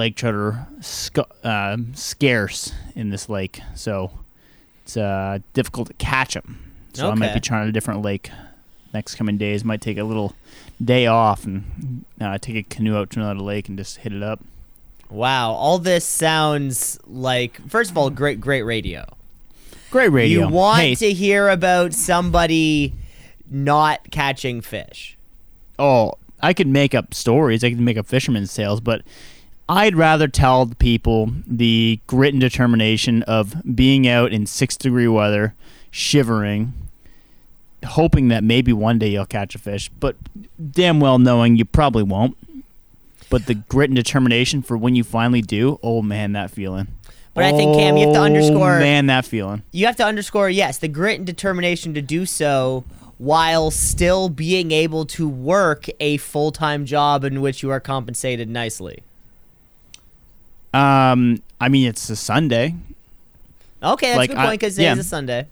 lake trout are sc- uh, scarce in this lake, so it's uh, difficult to catch them. So I might be trying a different lake next coming days. Might take a little day off and uh, take a canoe out to another lake and just hit it up. Wow, all this sounds like first of all, great, great radio. Great radio. You want hey, to hear about somebody not catching fish? oh, I could make up stories. I could make up fisherman's tales, but I'd rather tell the people the grit and determination of being out in six degree weather, shivering, hoping that maybe one day you'll catch a fish, but damn well knowing you probably won't. But the grit and determination for when you finally do, oh man, that feeling. But I think, Cam, you have to Oh, underscore- man, that feeling. You have to underscore, yes, the grit and determination to do so while still being able to work a full time job in which you are compensated nicely. Um, I mean, it's a Sunday. Okay, that's Like, a good point because yeah. it is a Sunday.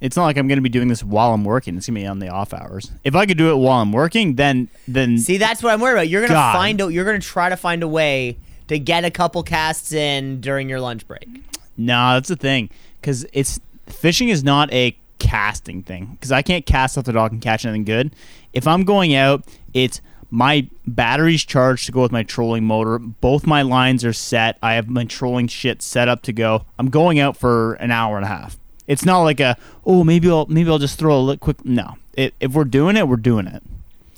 It's not like I'm going to be doing this while I'm working. It's going to be on the off hours. If I could do it while I'm working, then then See, that's what I'm worried about. You're gonna find a, you're gonna try to find a way to get a couple casts in during your lunch break. no, that's the thing. Because it's fishing is not a casting thing. Because I can't cast off the dock and catch anything good. If I'm going out, it's my battery's charged to go with my trolling motor. Both my lines are set. I have my trolling shit set up to go. I'm going out for an hour and a half. It's not like a oh maybe I'll maybe I'll just throw a quick. No, it, if we're doing it, we're doing it.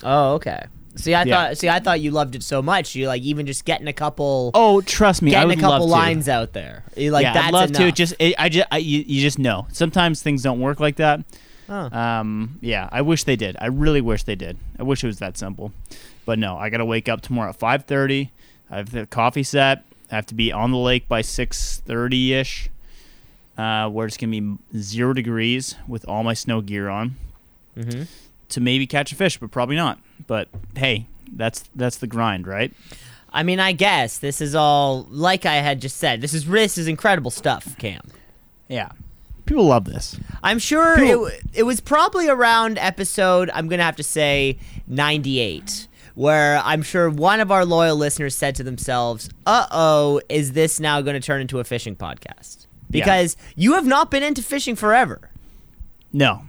Oh, okay. See, I Yeah. thought see, I thought you loved it so much. You like even just getting a couple Oh, trust me, I getting would a couple lines out there. You Like yeah, that's I'd love enough. to. It Just it, I just I, you, you just know sometimes things don't work like that. Huh. Um, yeah, I wish they did. I really wish they did. I wish it was that simple, but no. I gotta wake up tomorrow at five thirty. I have the coffee set. I have to be on the lake by six thirty ish. Uh, where it's gonna be zero degrees with all my snow gear on Mhm. to maybe catch a fish, but probably not. But hey, that's that's the grind, right? I mean, I guess this is all like I had just said. This is this is incredible stuff, Cam. Yeah, people love this. I'm sure it, People- w- it was probably around episode, I'm going to have to say 98, where I'm sure one of our loyal listeners said to themselves, uh oh, is this now going to turn into a fishing podcast? Yeah. Because you have not been into fishing forever. No,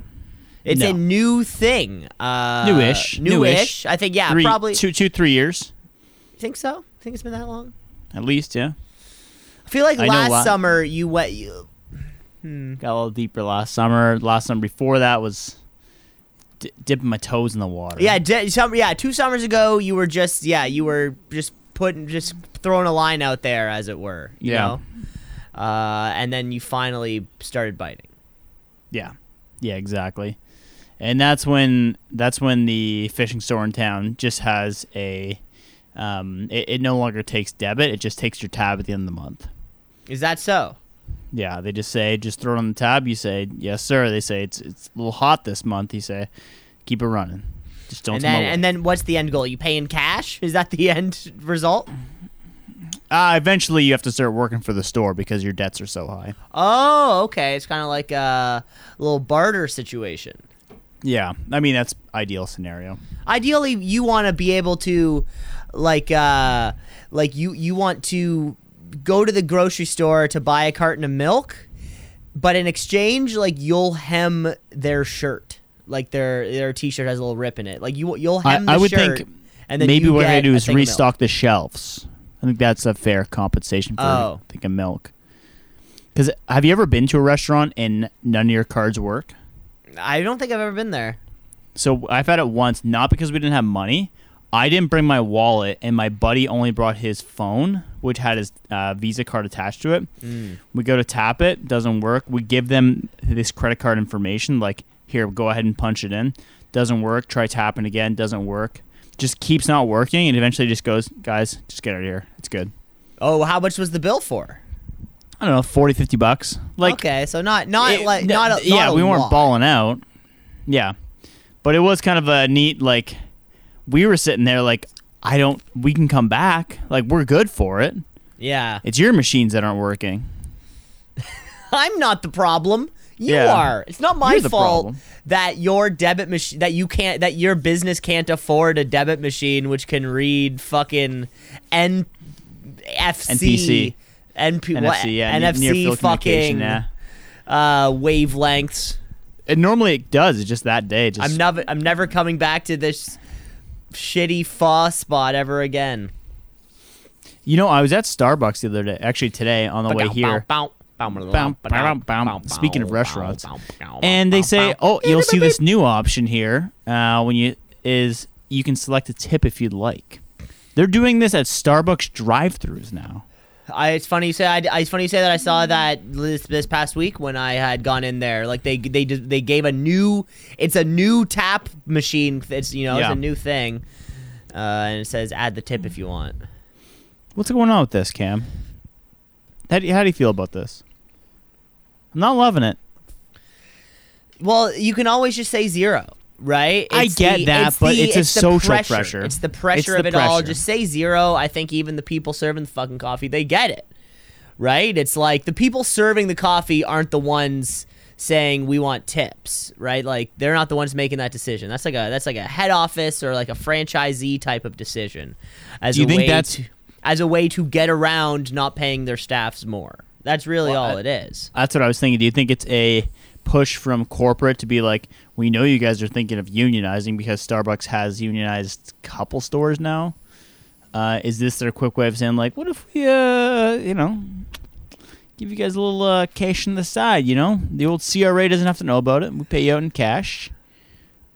It's a new thing. Uh, Newish. Newish. I think, yeah, three, probably. two, two, three years think so? think it's been that long? at least. Yeah. I feel like I last summer you went. You, Got a little deeper last summer. Last summer before that was di- dipping my toes in the water. Yeah, di- some, yeah. Two summers ago, you were just yeah, you were just putting just throwing a line out there, as it were. You Yeah. Know? Uh, and then you finally started biting. yeah, yeah, exactly. And that's when that's when the fishing store in town just has a. Um, it, it no longer takes debit. It just takes your tab at the end of the month. Is that so? Yeah, they just say just throw it on the tab. You say yes, sir. They say it's it's a little hot this month. You say keep it running. Just don't. and then and then what's the end goal? You pay in cash? Is that the end result? uh, eventually you have to start working for the store because your debts are so high. Oh, okay. It's kind of like a little barter situation. Yeah, I mean that's ideal scenario. Ideally, you want to be able to, like, uh, like you you want to go to the grocery store to buy a carton of milk, but in exchange, like you'll hem their shirt, like their their t-shirt has a little rip in it. Like you you'll I, hem the I would shirt, think and then maybe what I do is thing of milk. restock the shelves. I think that's a fair compensation for Oh. I think of milk. Because have you ever been to a restaurant and none of your cards work? I don't think I've ever been there. So I've had it once, not because we didn't have money. I didn't bring my wallet, and my buddy only brought his phone, which had his uh, Visa card attached to it. Mm. We go to tap it, doesn't work. We give them this credit card information, like here, go ahead and punch it in. Doesn't work. Try tapping again, doesn't work. Just keeps not working, and eventually just goes, guys, just get out of here. It's good. Oh, how much was the bill for? I don't know, 40, 50 bucks. Like, okay, so not not it- like no, not a, yeah, not a we weren't lot. balling out. Yeah, but it was kind of a neat like we were sitting there like I don't. We can come back. Like we're good for it. Yeah, It's your machines that aren't working. I'm not the problem. You Yeah. are. It's not my fault problem. that your debit machine that you can't that your business can't afford a debit machine which can read fucking n FC, NP, what, NFC, yeah, NFC near field communication, fucking yeah. uh, wavelengths. And normally it does. It's just that day. Just I'm never I'm never coming back to this shitty fa spot ever again. You know, I was at Starbucks the other day, actually today on the way here. Speaking of restaurants, and they say, "Oh, you'll see this new option here uh, when you is you can select a tip if you'd like." They're doing this at Starbucks drive-throughs now. I, it's funny you say. I, it's funny you say that. I saw that this, this past week when I had gone in there. Like they they they gave a new. It's a new tap machine. It's you know Yeah. it's a new thing, uh, and it says add the tip if you want. What's going on with this, Cam? How do you, how do you feel about this? I'm not loving it. Well, you can always just say zero, right? I get that, but it's a social pressure. It's the pressure It's of the it all. Just say zero. I think even the people serving the fucking coffee, they get it, right? It's like the people serving the coffee aren't the ones saying we want tips, right? Like they're not the ones making that decision. That's like a that's like a head office or like a franchisee type of decision. As Do you a think way that's- to, as a way to get around not paying their staffs more? That's really Well, all I- it is. That's what I was thinking. Do you think it's a push from corporate to be like, we know you guys are thinking of unionizing because Starbucks has unionized couple stores now? Uh, is this their quick way of saying like, what if we, uh, you know, give you guys a little uh, cash on the side? You know, the old CRA doesn't have to know about it. We pay you out in cash.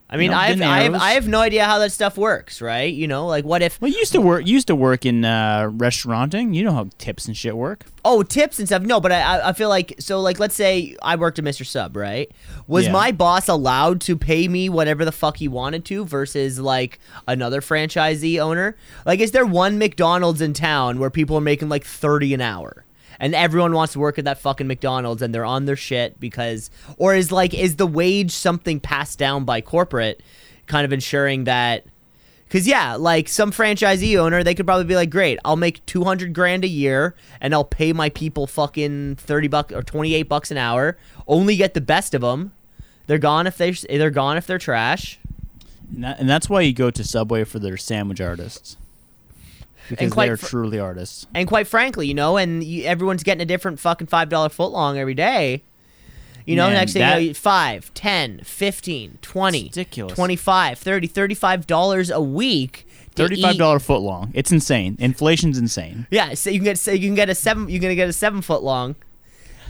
I mean, I have, I have. I have no idea how that stuff works, right? You know, like what if Well, you used to work. You used to work in uh, restauranting. You know how tips and shit work. oh tips and stuff? No, but I I- I feel like so like let's say I worked at Mr. Sub, right? Was Yeah. my boss allowed to pay me whatever the fuck he wanted to versus like another franchisee owner? Like, is there one McDonald's in town where people are making like thirty an hour? And everyone wants to work at that fucking McDonald's and they're on their shit because or is like is the wage something passed down by corporate kind of ensuring that Cause yeah, like some franchisee owner, they could probably be like, "Great, I'll make two hundred grand a year, and I'll pay my people fucking thirty bucks or twenty eight bucks an hour. Only get the best of them. They're gone if they they're gone if they're trash. And, that, and that's why you go to Subway for their sandwich artists. Because they are fr- truly artists. And quite frankly, you know, and you, everyone's getting a different fucking five dollar foot long every day. You know, Man, next thing that- you know, 5, 10, 15, 20, ridiculous. 25, 30, 35 dollars a week. Thirty-five dollar dollar foot long. It's insane. Inflation's insane. Yeah, so you can get so you can get a seven you're gonna get a seven foot long,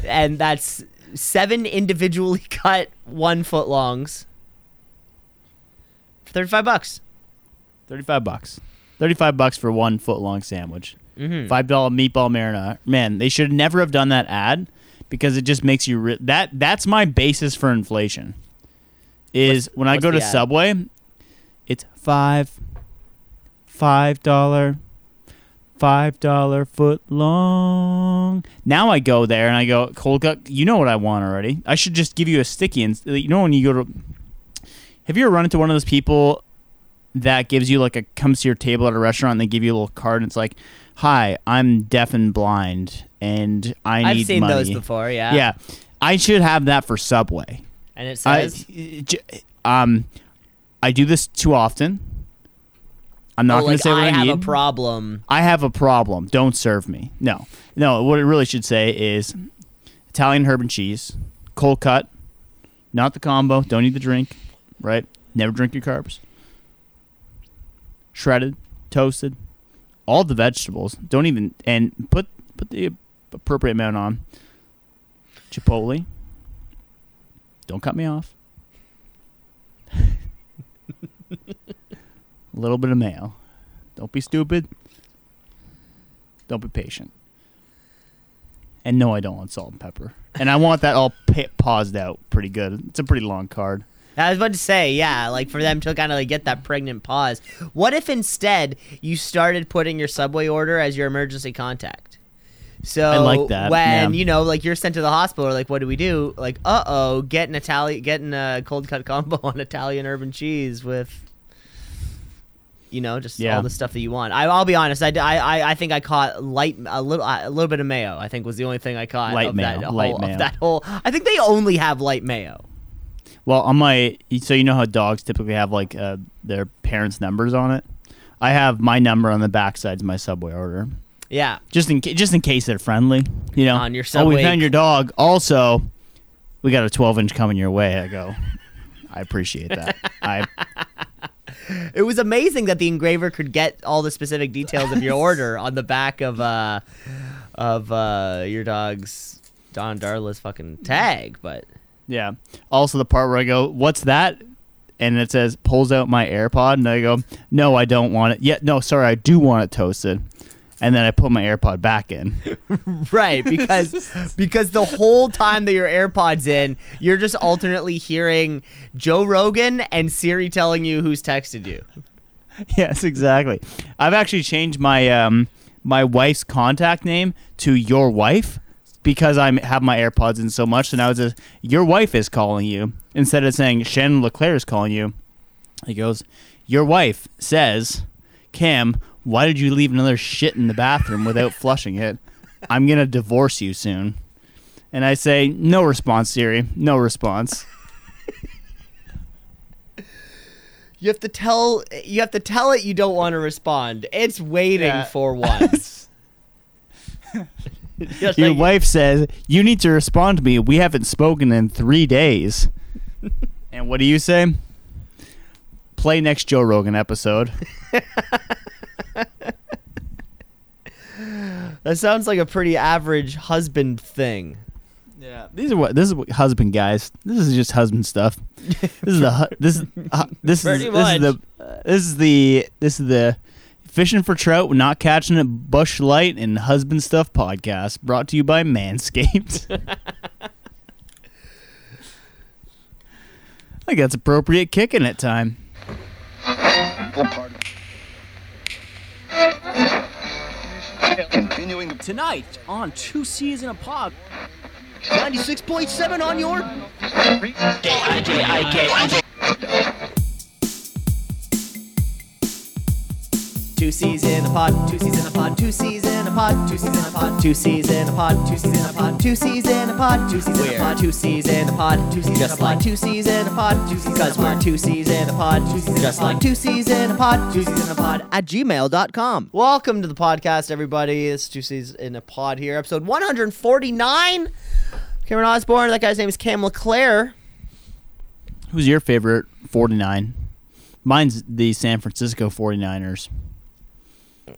and that's seven individually cut one foot longs for thirty five bucks. Thirty-five bucks. Thirty-five bucks for one foot long sandwich. Mm-hmm. Five dollar meatball marinara. Man, they should never have done that ad because it just makes you re- that. That's my basis for inflation. Is when I go to ad? Subway, it's five, five dollar, five dollar foot long. Now I go there and I go cold cut. You know what I want already. I should just give you a sticky and you know when you go to. Have you ever run into one of those people that gives you like a comes to your table at a restaurant and they give you a little card and it's like, "Hi, I'm deaf and blind and I need money." I've seen money." those before, yeah. Yeah, I should have that for Subway. And it says j- um, I do this too often. I'm not oh, going like to say what I I, have need. a problem. I have a problem. Don't serve me. No, no. What it really should say is Italian herb and cheese, cold cut, not the combo. Don't eat the drink. Right? Never drink your carbs. Shredded, toasted, all the vegetables. Don't even and put put the appropriate amount on. Chipotle. Don't cut me off. A little bit of mayo. Don't be stupid. Don't be patient. And no, I don't want salt and pepper. And I want that all pa- paused out pretty good. It's a pretty long card. I was about to say, yeah, like for them to kind of like get that pregnant pause. What if instead you started putting your subway order as your emergency contact? So I like that, when yeah. you know, like you're sent to the hospital, or like what do we do? Like, uh oh, get an Italian, getting a cold cut combo on Italian herb and cheese with, you know, just Yeah. all the stuff that you want. I, I'll be honest, I, I, I think I caught light a little a little bit of mayo. I think was the only thing I caught. Light of mayo, that light mayo. that whole. I think they only have light mayo. Well, on my so you know how dogs typically have like uh, their parents' numbers on it. I have my number on the backside of my subway order. Yeah. just in ca- just in case they're friendly. You know, On your Subway. oh, we found your dog. Also, we got a 12 inch coming your way. I go, I appreciate that. I It was amazing that the engraver could get all the specific details of your order on the back of uh of uh your dog's Don Darla's fucking tag, but yeah. Also, the part where I go, "What's that?" and it says pulls out my AirPod, and I go, "No, I don't want it. Yeah, no, sorry, I do want it toasted." And then I put my AirPod back in. right because because the whole time that your AirPods in, you're just alternately hearing Joe Rogan and Siri telling you who's texted you. yes, exactly. I've actually changed my um my wife's contact name to your wife because I have my AirPods in so much. So now it's just your wife is calling you instead of saying Shannon Leclerc is calling you. He goes, your wife says, Cam, why did you leave another shit in the bathroom without flushing it? I'm gonna divorce you soon. And I say, no response, Siri. No response. You have to tell you have to tell it you don't want to respond. It's waiting Yeah. for one. Just Your like- wife says, You need to respond to me. We haven't spoken in three days. and what do you say? Play next Joe Rogan episode. That sounds like a pretty average husband thing. Yeah. These are what this is what husband guys. This is just husband stuff. This is the hu- this is uh, this is Pretty this is the uh, this is the this is the fishing for trout, not catching it, Busch Light, and husband stuff podcast brought to you by Manscaped. I think that's appropriate kicking it time. Continuing Tonight on Two C's in a Pod. 96.7 on your Two C's in a pod, two C's in a pod, two C's in a pod, two C's in a pod, two C's in a pod, two C's in a pod, two C's in a pod, two C's in a pod, two C's in a pod, two C's just like two C's in a pod, two C's because we're two C's in a pod, two C's just like two C's in a pod, two C's in a pod at gmail.com. Welcome to the podcast, everybody. It's two C's in a pod here, episode 149. Cameron Osborne, that guy's name is Cam LeClaire. Who's your favorite 49? Mine's the San Francisco 49ers.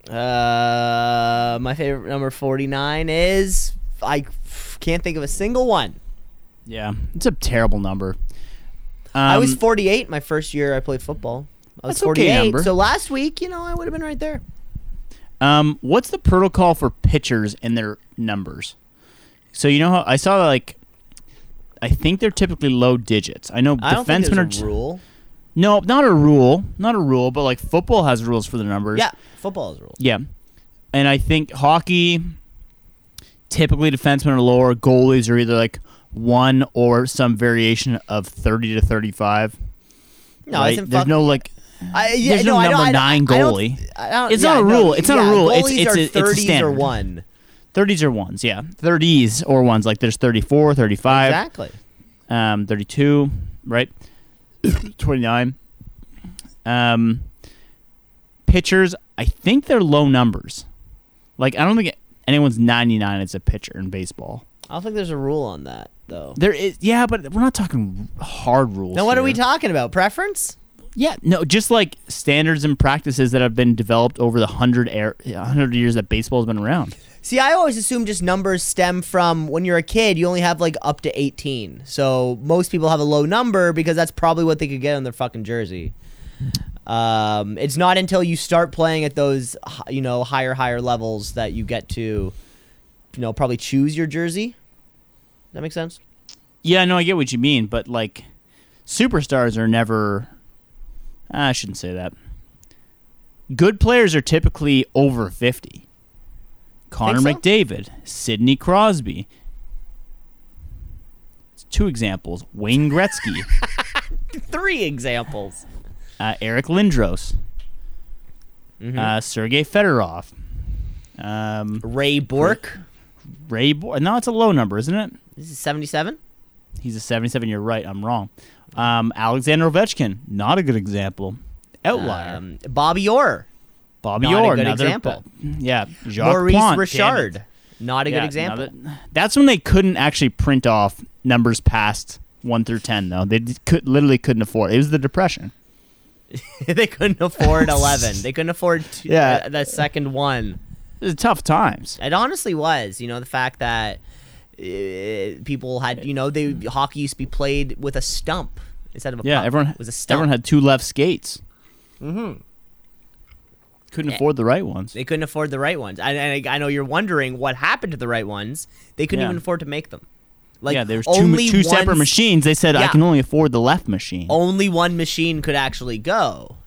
Uh, my favorite number 49 is I can't think of a single one. Yeah, it's a terrible number. Um, I was 48 my first year I played football. I was That's okay number. so last week, you know, I would have been right there. Um, what's the protocol for pitchers and their numbers? So you know how I saw like, I think they're typically low digits. I know I defensemen are a rule. No, not a rule, not a rule, but like football has rules for the numbers. Yeah, football is a rule. yeah, and I think hockey, typically defensemen are lower. Goalies are either like one or some variation of thirty to thirty-five. No, right? There's fuck- no like. I, yeah, there's no, no number I don't- nine I don't- goalie. I don't- It's yeah, not a no, rule. It's not a rule. It's- it's are a- it's a 30s or one. 30s or ones, yeah. 30s or ones. Like there's 34, 35, Exactly. um, 32, right? 29. Um, pitchers, I think they're low numbers. Like, I don't think anyone's 99 as a pitcher in baseball. I don't think there's a rule on that though. There is, yeah, but we're not talking hard rules. Now, what are we talking about? Preference? Yeah, no, just like standards and practices that have been developed over the 100, air, 100 years that baseball's been around. See, I always assume just numbers stem from when you're a kid, you only have like up to 18. So most people have a low number because that's probably what they could get on their fucking jersey. Um, it's not until you start playing at those, you know, higher, higher levels that you get to, you know, probably choose your jersey. That make sense? Yeah, no, I get what you mean, but like superstars are never I shouldn't say that. Good players are typically over 50. Connor so? McDavid, Sidney Crosby. Two examples. Wayne Gretzky, Three examples. uh, Eric Lindros, Mhm. uh, Sergei Fedorov, um, Ray Bourque. Ray Bo- No, it's a low number, isn't it? This is 77. He's a 77. You're right. I'm wrong. Um, Alexander Ovechkin, not a good example. Outlier. Um, Bobby Orr. Bobby Not a good another, example. yeah, Jacques Maurice. Richard, not a Yeah, good example. another- that's when they couldn't actually print off numbers past one through ten, though. They could literally couldn't afford. It was the depression. they couldn't afford eleven. They couldn't afford two, Yeah. uh, the second one. It was tough times. It honestly was. You know, the fact that uh, people had, you know, they hockey used to be played with a stump instead of a Yeah, puck. everyone was a stump. everyone had two left skates. mm-hmm. Couldn't eh, afford the right ones. They couldn't afford the right ones. And, and I, I know you're wondering what happened to the right ones. They couldn't Yeah. even afford to make them. Like yeah, there's two two separate machines. They said I can only afford the left machine. Only one machine could actually go.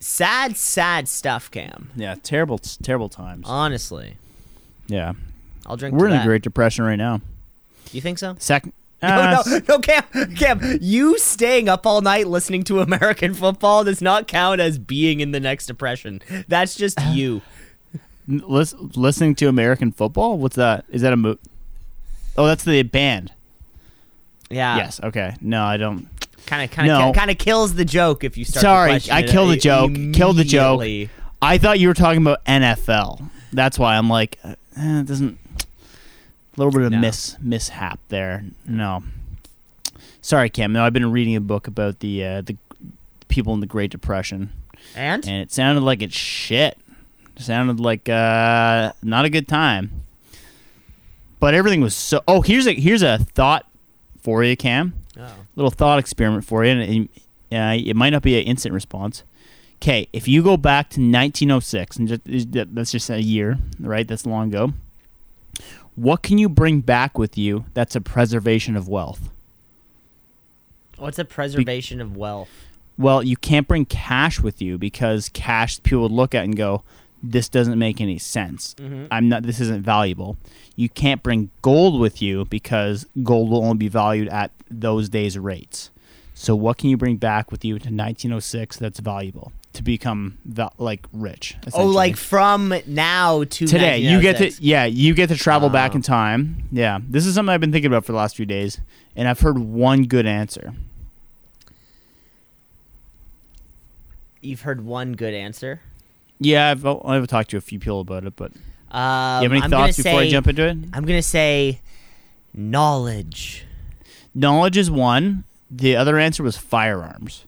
Sad, sad stuff, Cam. Yeah, terrible, terrible times. Honestly, yeah, I'll drink. we're in that. a Great Depression right now. You think so? Second, uh, no, no, Cam, Cam, you staying up all night listening to American football does not count as being in the next depression. That's just you. n- lis- listening to American football. What's that? Is that a mo- Oh, that's the band. Yeah. yes. Okay. No, I don't. Kind of, kind of, No. kind of kills the joke if you start. Sorry, I killed the uh, joke. Killed the joke. I thought you were talking about NFL. That's why I'm like, uh, eh, it doesn't. Little bit of No. miss mishap there. No. Sorry, Cam. No, I've been reading a book about the uh, the people in the Great Depression, And and it sounded like it's shit. It sounded like uh, not a good time. But everything was so. Oh, here's a here's a thought for you, Cam. oh. Little thought experiment for you, and it, uh, it might not be an instant response. Okay, if you go back to 1906, and just, that's just a year, right? That's long ago. What can you bring back with you that's a preservation of wealth? what's a preservation of wealth? Well, you can't bring cash with you because cash people would look at and go, "This doesn't make any sense. Mm-hmm. I'm not. This isn't valuable." You can't bring gold with you because gold will only be valued at those days' rates. So, what can you bring back with you to 1906 that's valuable to become val- like rich? Oh, like from now to today you get to yeah you get to travel back Oh. in time yeah this is something i've been thinking about for the last few days and i've heard one good answer You've heard one good answer. yeah i've, I've talked to a few people about it but Um, you have any I'm thoughts before i jump into it I'm gonna say knowledge. knowledge is one the other answer was firearms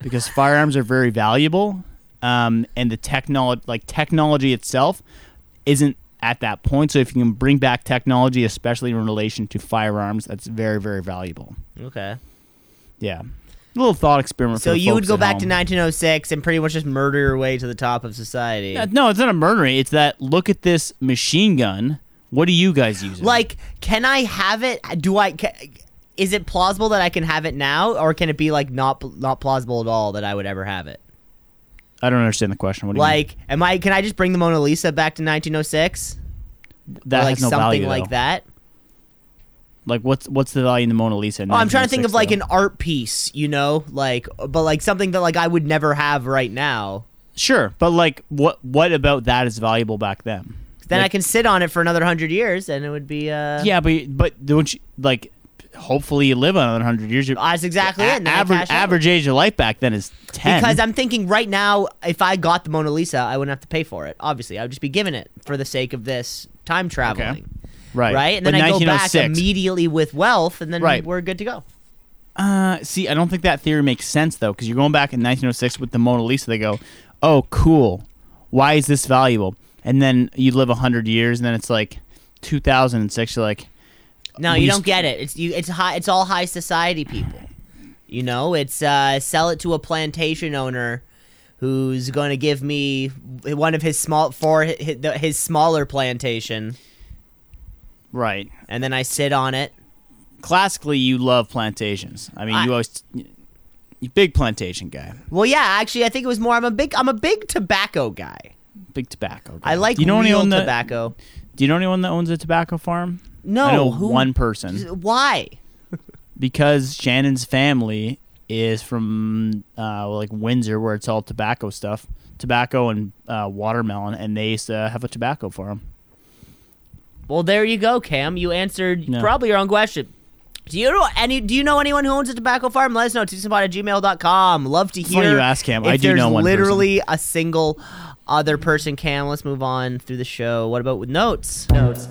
because firearms are very valuable um, and the technology like technology itself isn't at that point so if you can bring back technology especially in relation to firearms that's very very valuable Okay. yeah a little thought experiment So for the you would go back home. to 1906 and pretty much just murder your way to the top of society. Uh, no, it's not a murdering. It's that look at this machine gun. What do you guys use? Like, can I have it? Do I? Ca- is it plausible that I can have it now, or can it be like not not plausible at all that I would ever have it? I don't understand the question. What do you Like, am I? Can I just bring the Mona Lisa back to 1906? That or like has no something value, like that. Like what's what's the value in the Mona Lisa? Oh, I'm trying to think of 1906, like an art piece, you know, like, but like something that like I would never have right now. Sure, but like what what about that is valuable back then? Then I can sit on it for another hundred years, and it would be. uh Yeah, but but don't you like? Hopefully, you live another hundred years. Your- That's exactly it. and then I average cash out. average age of life back then is ten. Because I'm thinking right now, if I got the Mona Lisa, I wouldn't have to pay for it. Obviously, I would just be given it for the sake of this time traveling, right, right? And But then I go back 1906 immediately with wealth, and then Right. we're good to go. Uh, see, I don't think that theory makes sense though, because you're going back in 1906 with the Mona Lisa. They go, "Oh, cool. Why is this valuable?" And then you live hundred years, and then it's like 2006. You're like, No, you don't get it. It's you. It's high. It's all high society people. You know, it's uh, sell it to a plantation owner who's going to give me one of his small for his, his smaller plantation, right. and then I sit on it. Classically, you love plantations. I mean, I- you always, you big plantation guy, Well, yeah, actually, I think it was more. I'm a big. I'm a big tobacco guy. big tobacco. Guy. I like Do you know anyone that? tobacco. Do you know anyone that owns a tobacco farm? No, I know who- one person Why? because Shannon's family is from uh, like Windsor, where it's all tobacco stuff, tobacco and uh, watermelon, and they used to have a tobacco farm. Well, there you go, Cam. You answered No. probably your own question. Do you know any? Do you know anyone who owns a tobacco farm? Let us know. Twospot at gmail.com. Love to hear. funny you ask, Cam. If I do there's know one literally a single other person. Cam, let's move on through the show. What about with notes? Notes.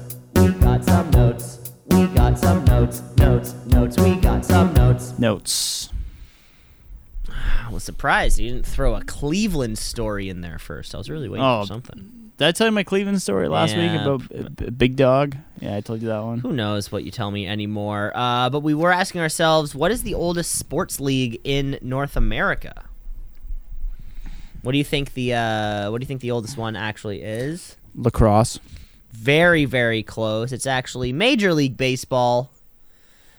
We got some notes. We got some notes. Notes. Notes. We got some notes. Notes. I was surprised you didn't throw a Cleveland story in there first. I was really waiting Oh, for something. Did I tell you my Cleveland story last week about B- B- Big Dog? Yeah, I told you that one. Who knows what you tell me anymore? Uh, but we were asking ourselves, what is the oldest sports league in North America? What do you think the uh, What do you think the oldest one actually is? Lacrosse. Very, very close. It's actually Major League Baseball.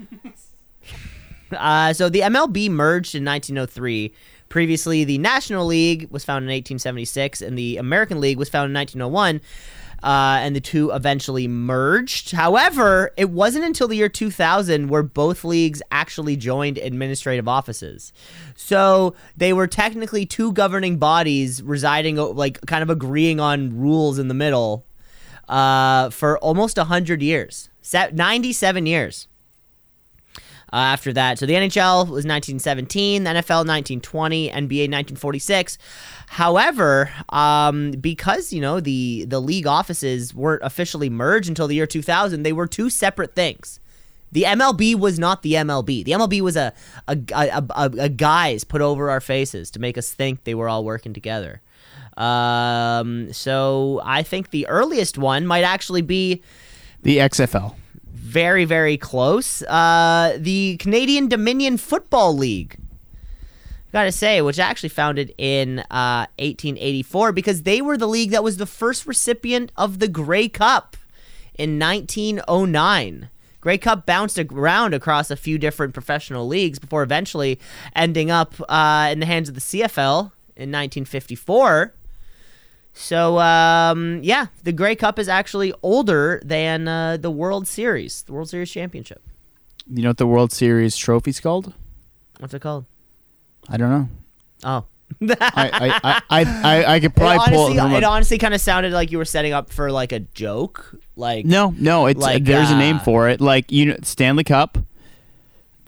uh, so the MLB merged in 1903. Previously, the National League was founded in 1876, and the American League was founded in 1901. Uh, and the two eventually merged. However, it wasn't until the year 2000 where both leagues actually joined administrative offices. So they were technically two governing bodies residing, like, kind of agreeing on rules in the middle uh, for almost 100 years, 97 years. Uh, after that, so the NHL was 1917, the NFL 1920, NBA 1946. However, um, because you know the the league offices weren't officially merged until the year 2000, they were two separate things. The MLB was not the MLB. The MLB was a a, a, a, a guise put over our faces to make us think they were all working together. Um, so I think the earliest one might actually be The XFL. very, very close. Uh, the Canadian Dominion Football League. Gotta say, which actually founded in uh, 1884 because they were the league that was the first recipient of the Grey Cup in 1909. Grey Cup bounced around across a few different professional leagues before eventually ending up uh, in the hands of the CFL in 1954. So um, yeah, the Grey Cup is actually older than uh, the World Series, the World Series championship. You know what the World Series trophy's called? What's it called? I don't know. Oh, I I, I, I, I, could it probably pull it. it honestly kind of sounded like you were setting up for like a joke. Like no, no. It's Like, there's a name uh, for it. Like you know, Stanley Cup.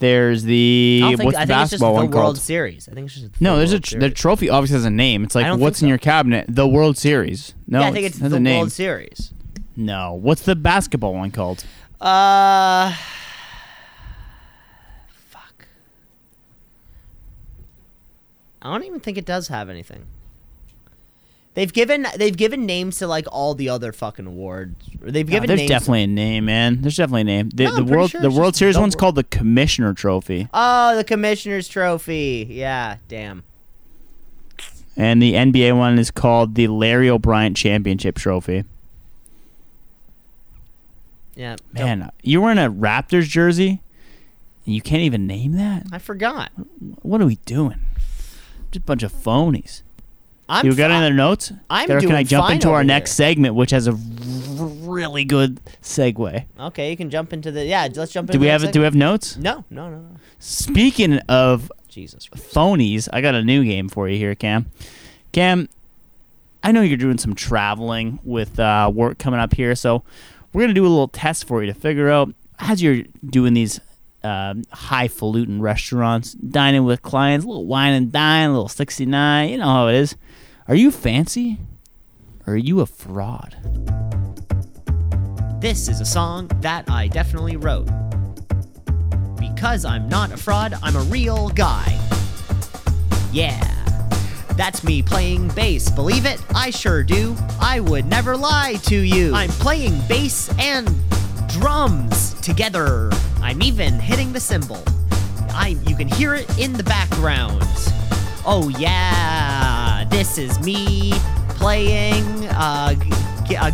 There's I the don't think, what's I the think it's just the basketball one World called? Series. I think it's just the No, there's a World tr- the Series. trophy. Obviously has a name. It's I like don't what's think in so. your cabinet? The World Series. No, yeah, I think it's has the a name. World Series. No, what's the basketball one called? Uh, fuck. I don't even think it does have anything. They've given they've given names to like all the other fucking awards. They've given there's definitely a name, man. There's definitely a name. The, No, the world, sure the World Series one's wor- called the Commissioner Trophy, oh, the Commissioner's Trophy. Yeah, damn. and the NBA one is called the Larry O'Brien Championship Trophy. Yeah, Man, you were in a Raptors jersey, and you can't even name that. I forgot. What are we doing? Just a bunch of phonies. I'm you got fi- any other notes? I'm or can I jump fine into over our next here. segment, which has a r- really good segue? Okay, you can jump into the yeah. Let's jump. into Do we the have Do we segment. have notes? No, no, no, no. Speaking of Jesus. Christ. phonies, I got a new game for you here, Cam. Cam, I know you're doing some traveling with uh, work coming up here, so we're gonna do a little test for you to figure out as you're doing these um, highfalutin restaurants, dining with clients, a little wine and dine, a little 69. You know how it is. Are you fancy, or are you a fraud? This is a song that I definitely wrote. Because I'm not a fraud, I'm a real guy. Yeah. That's me playing bass. Believe it? I sure do. I would never lie to you. I'm playing bass and drums together. I'm even hitting the cymbal. I you can hear it in the background. Oh yeah, this is me playing a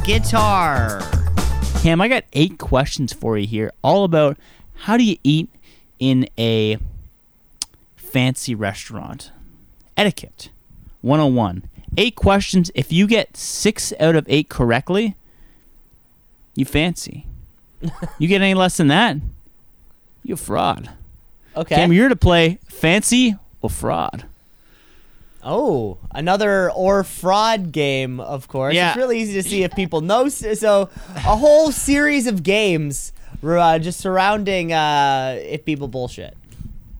guitar. Cam, I got eight questions for you here, all about how do you eat in a fancy restaurant. Etiquette 101. Eight questions. If you get six out of eight correctly, you fancy. you get any less than that, you a fraud. Okay. Cam, you're to play fancy or fraud. Oh, another or fraud game, of course. Yeah. It's really easy to see if people know. So, a whole series of games uh, just surrounding uh, if people bullshit.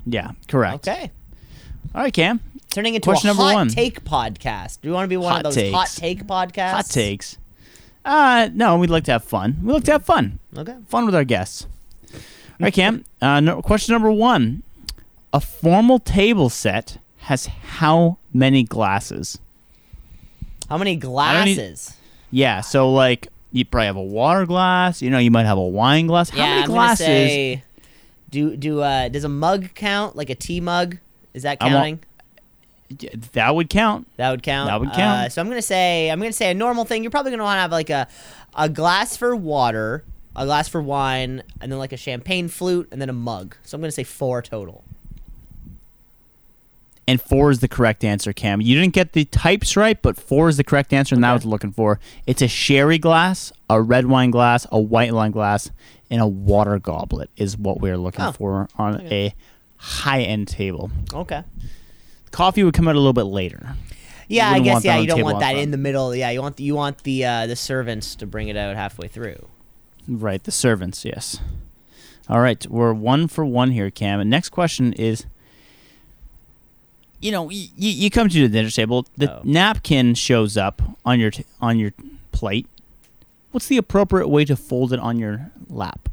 Yeah, correct. Okay. All right, Cam. Turning into Question a number hot one. take podcast. Do you want to be one Hot of those hot take podcasts? Hot takes. Uh, no, we'd like to have fun. We like to have fun. Okay. Fun with our guests. All right, Cam. Uh, no, question number one: A formal table set has how many glasses? How many don't need- glasses? Yeah, so like you probably have a water glass. You know, you might have a wine glass. How yeah, many I'm glasses? say. Do do uh does a mug count like a tea mug? Is that counting? That would count. That would count. That would count. Uh, so I'm gonna say I'm gonna say a normal thing. You're probably gonna want to have like a a glass for water, a glass for wine, and then like a champagne flute, and then a mug. So I'm gonna say four total. And four is the correct answer, Cam. You didn't get the types right, but four is the correct answer, and that was looking for. It's a sherry glass, a red wine glass, a white wine glass, and a water goblet is what we're looking Oh, for on okay. a high end table. Okay. Coffee would come out a little bit later. Yeah, I guess yeah. You don't want that front. in the middle. Yeah, you want you want the uh, the servants to bring it out halfway through. Right, the servants, yes. All right, we're one for one here, Cam. And next question is you know, y- y- you come to the dinner table, the Oh. napkin shows up on your t- on your plate. What's the appropriate way to fold it on your lap?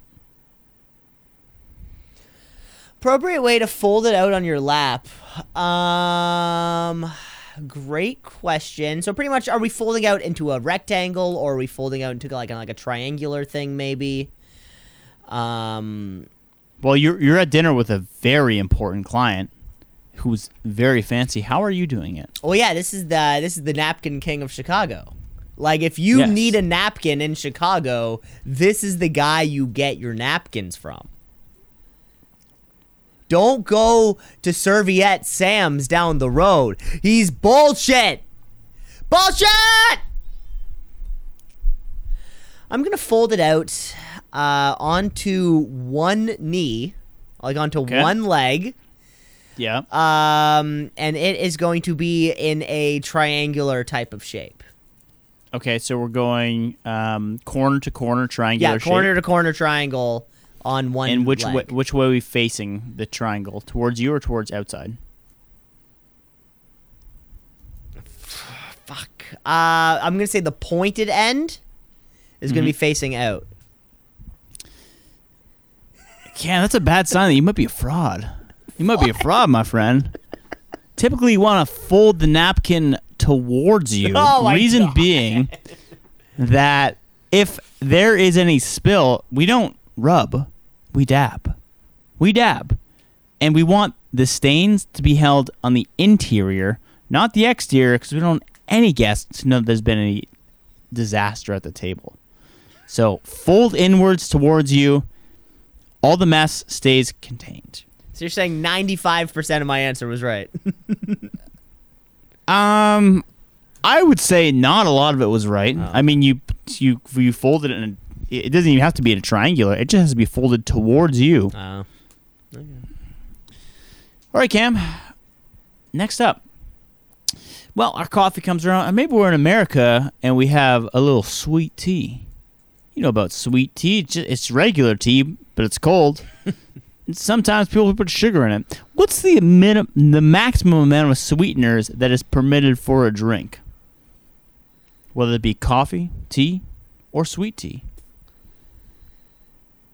Appropriate way to fold it out on your lap. Um, great question. So pretty much, are we folding out into a rectangle, or are we folding out into like a, like a triangular thing, maybe? Um, Well, you're you're at dinner with a very important client who's very fancy. How are you doing it? oh yeah, this is the this is the napkin king of Chicago. Like if you Yes. need a napkin in Chicago, this is the guy you get your napkins from. Don't go to Serviette Sam's down the road. He's bullshit. Bullshit! I'm going to fold it out uh, onto one knee, like onto Okay. one leg. Yeah. Um, and it is going to be in a triangular type of shape. Okay, so we're going um, corner to corner triangular Yeah, shape. corner to corner triangle on one. And which way, which way are we facing the triangle? Towards you or towards outside? Fuck. Uh, I'm gonna say the pointed end is gonna be Mm-hmm. facing out. Yeah, that's a bad sign that you might be a fraud. You might be a fraud, my friend. Typically, you want to fold the napkin towards you. Oh my Reason God. being that if there is any spill, we don't rub, we dab. We dab. And we want the stains to be held on the interior, not the exterior, because we don't want any guests to know that there's been any disaster at the table. So fold inwards towards you. All the mess stays contained. So you're saying 95% of my answer was right. Um, I would say not a lot of it was right. Oh. I mean, you you you folded it, and it doesn't even have to be a triangular. It just has to be folded towards you. Oh. All right, Cam. Next up. Well, our coffee comes around. and Maybe we're in America and we have a little sweet tea. You know about sweet tea? It's regular tea, but it's cold. Sometimes people put sugar in it. What's the minim- the maximum amount of sweeteners that is permitted for a drink? Whether it be coffee, tea, or sweet tea.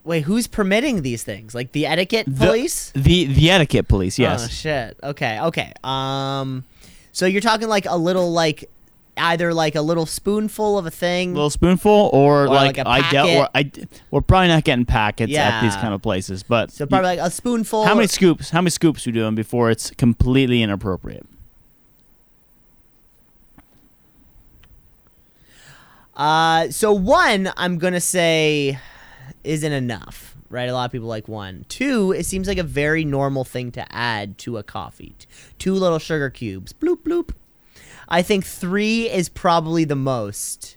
Wait, who's permitting these things? Like the etiquette The- police? The the etiquette police, yes. Oh shit. Okay. Okay. Um, so you're talking like a little like either like a little spoonful of a thing. little spoonful or, like like, a I doubt packet. we're, I we're probably not getting packets at these kind of places but so probably like a spoonful. how many scoops how many scoops you doing before it's completely inappropriate Uh, so one, I'm gonna say, isn't enough, right? A lot of people like one. Two, it seems like a very normal thing to add to a coffee. Two little sugar cubes, bloop bloop. I think three is probably the most.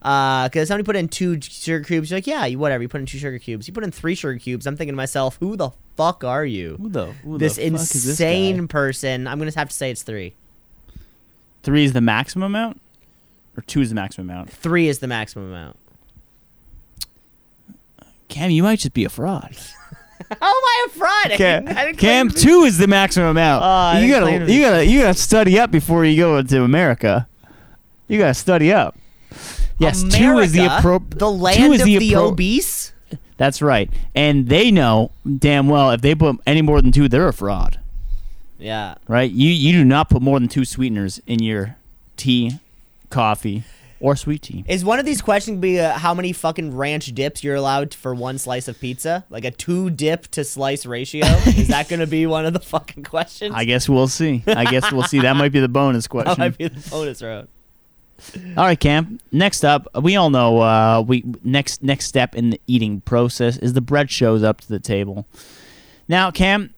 Because uh, somebody put in two sugar cubes, you're like, yeah, you whatever. You put in two sugar cubes. You put in three sugar cubes. I'm thinking to myself, who the fuck are you? who the who this the is this insane person. I'm gonna have to say it's three. three is the maximum amount or two is the maximum amount Three is the maximum amount. Cam, you might just be a fraud. How am I a fraud? I Cam, didn't- I didn't Cam claim two is the maximum amount. Oh, ah, I you gotta, you gotta, you gotta study up before you go to America. You gotta study up. Yes, two is the appropriate. The land is of the the, appro- obese. That's right, and they know damn well if they put any more than two, they're a fraud. Yeah. Right? You you do not put more than two sweeteners in your tea, coffee, or sweet tea. Is one of these questions be uh, how many fucking ranch dips you're allowed for one slice of pizza? Like a two dip to slice ratio? Is that going to be one of the fucking questions? I guess we'll see. I guess we'll see. That might be the bonus question. that might be the bonus round. All right, Cam. Next up, we all know uh, we next next step in the eating process is the bread shows up to the table. Now, Cam,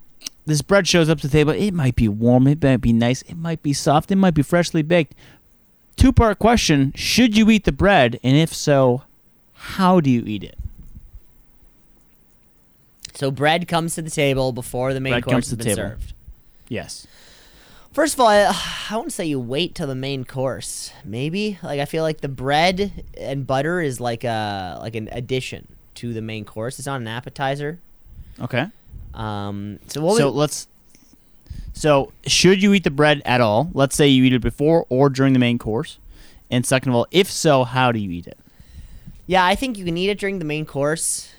this bread shows up to the table. It might be warm. It might be nice. It might be soft. It might be freshly baked. Two part question: Should you eat the bread, and if so, how do you eat it? So bread comes to the table before the main Bread course comes has to the been table. served. Yes. First of all, I, I wouldn't say you wait till the main course. Maybe like I feel like the bread and butter is like a like an addition to the main course. It's not an appetizer. Okay. Um, so what so let's. So should you eat the bread at all? Let's say you eat it before or during the main course. And second of all, if so, how do you eat it? yeah, I think you can eat it during the main course.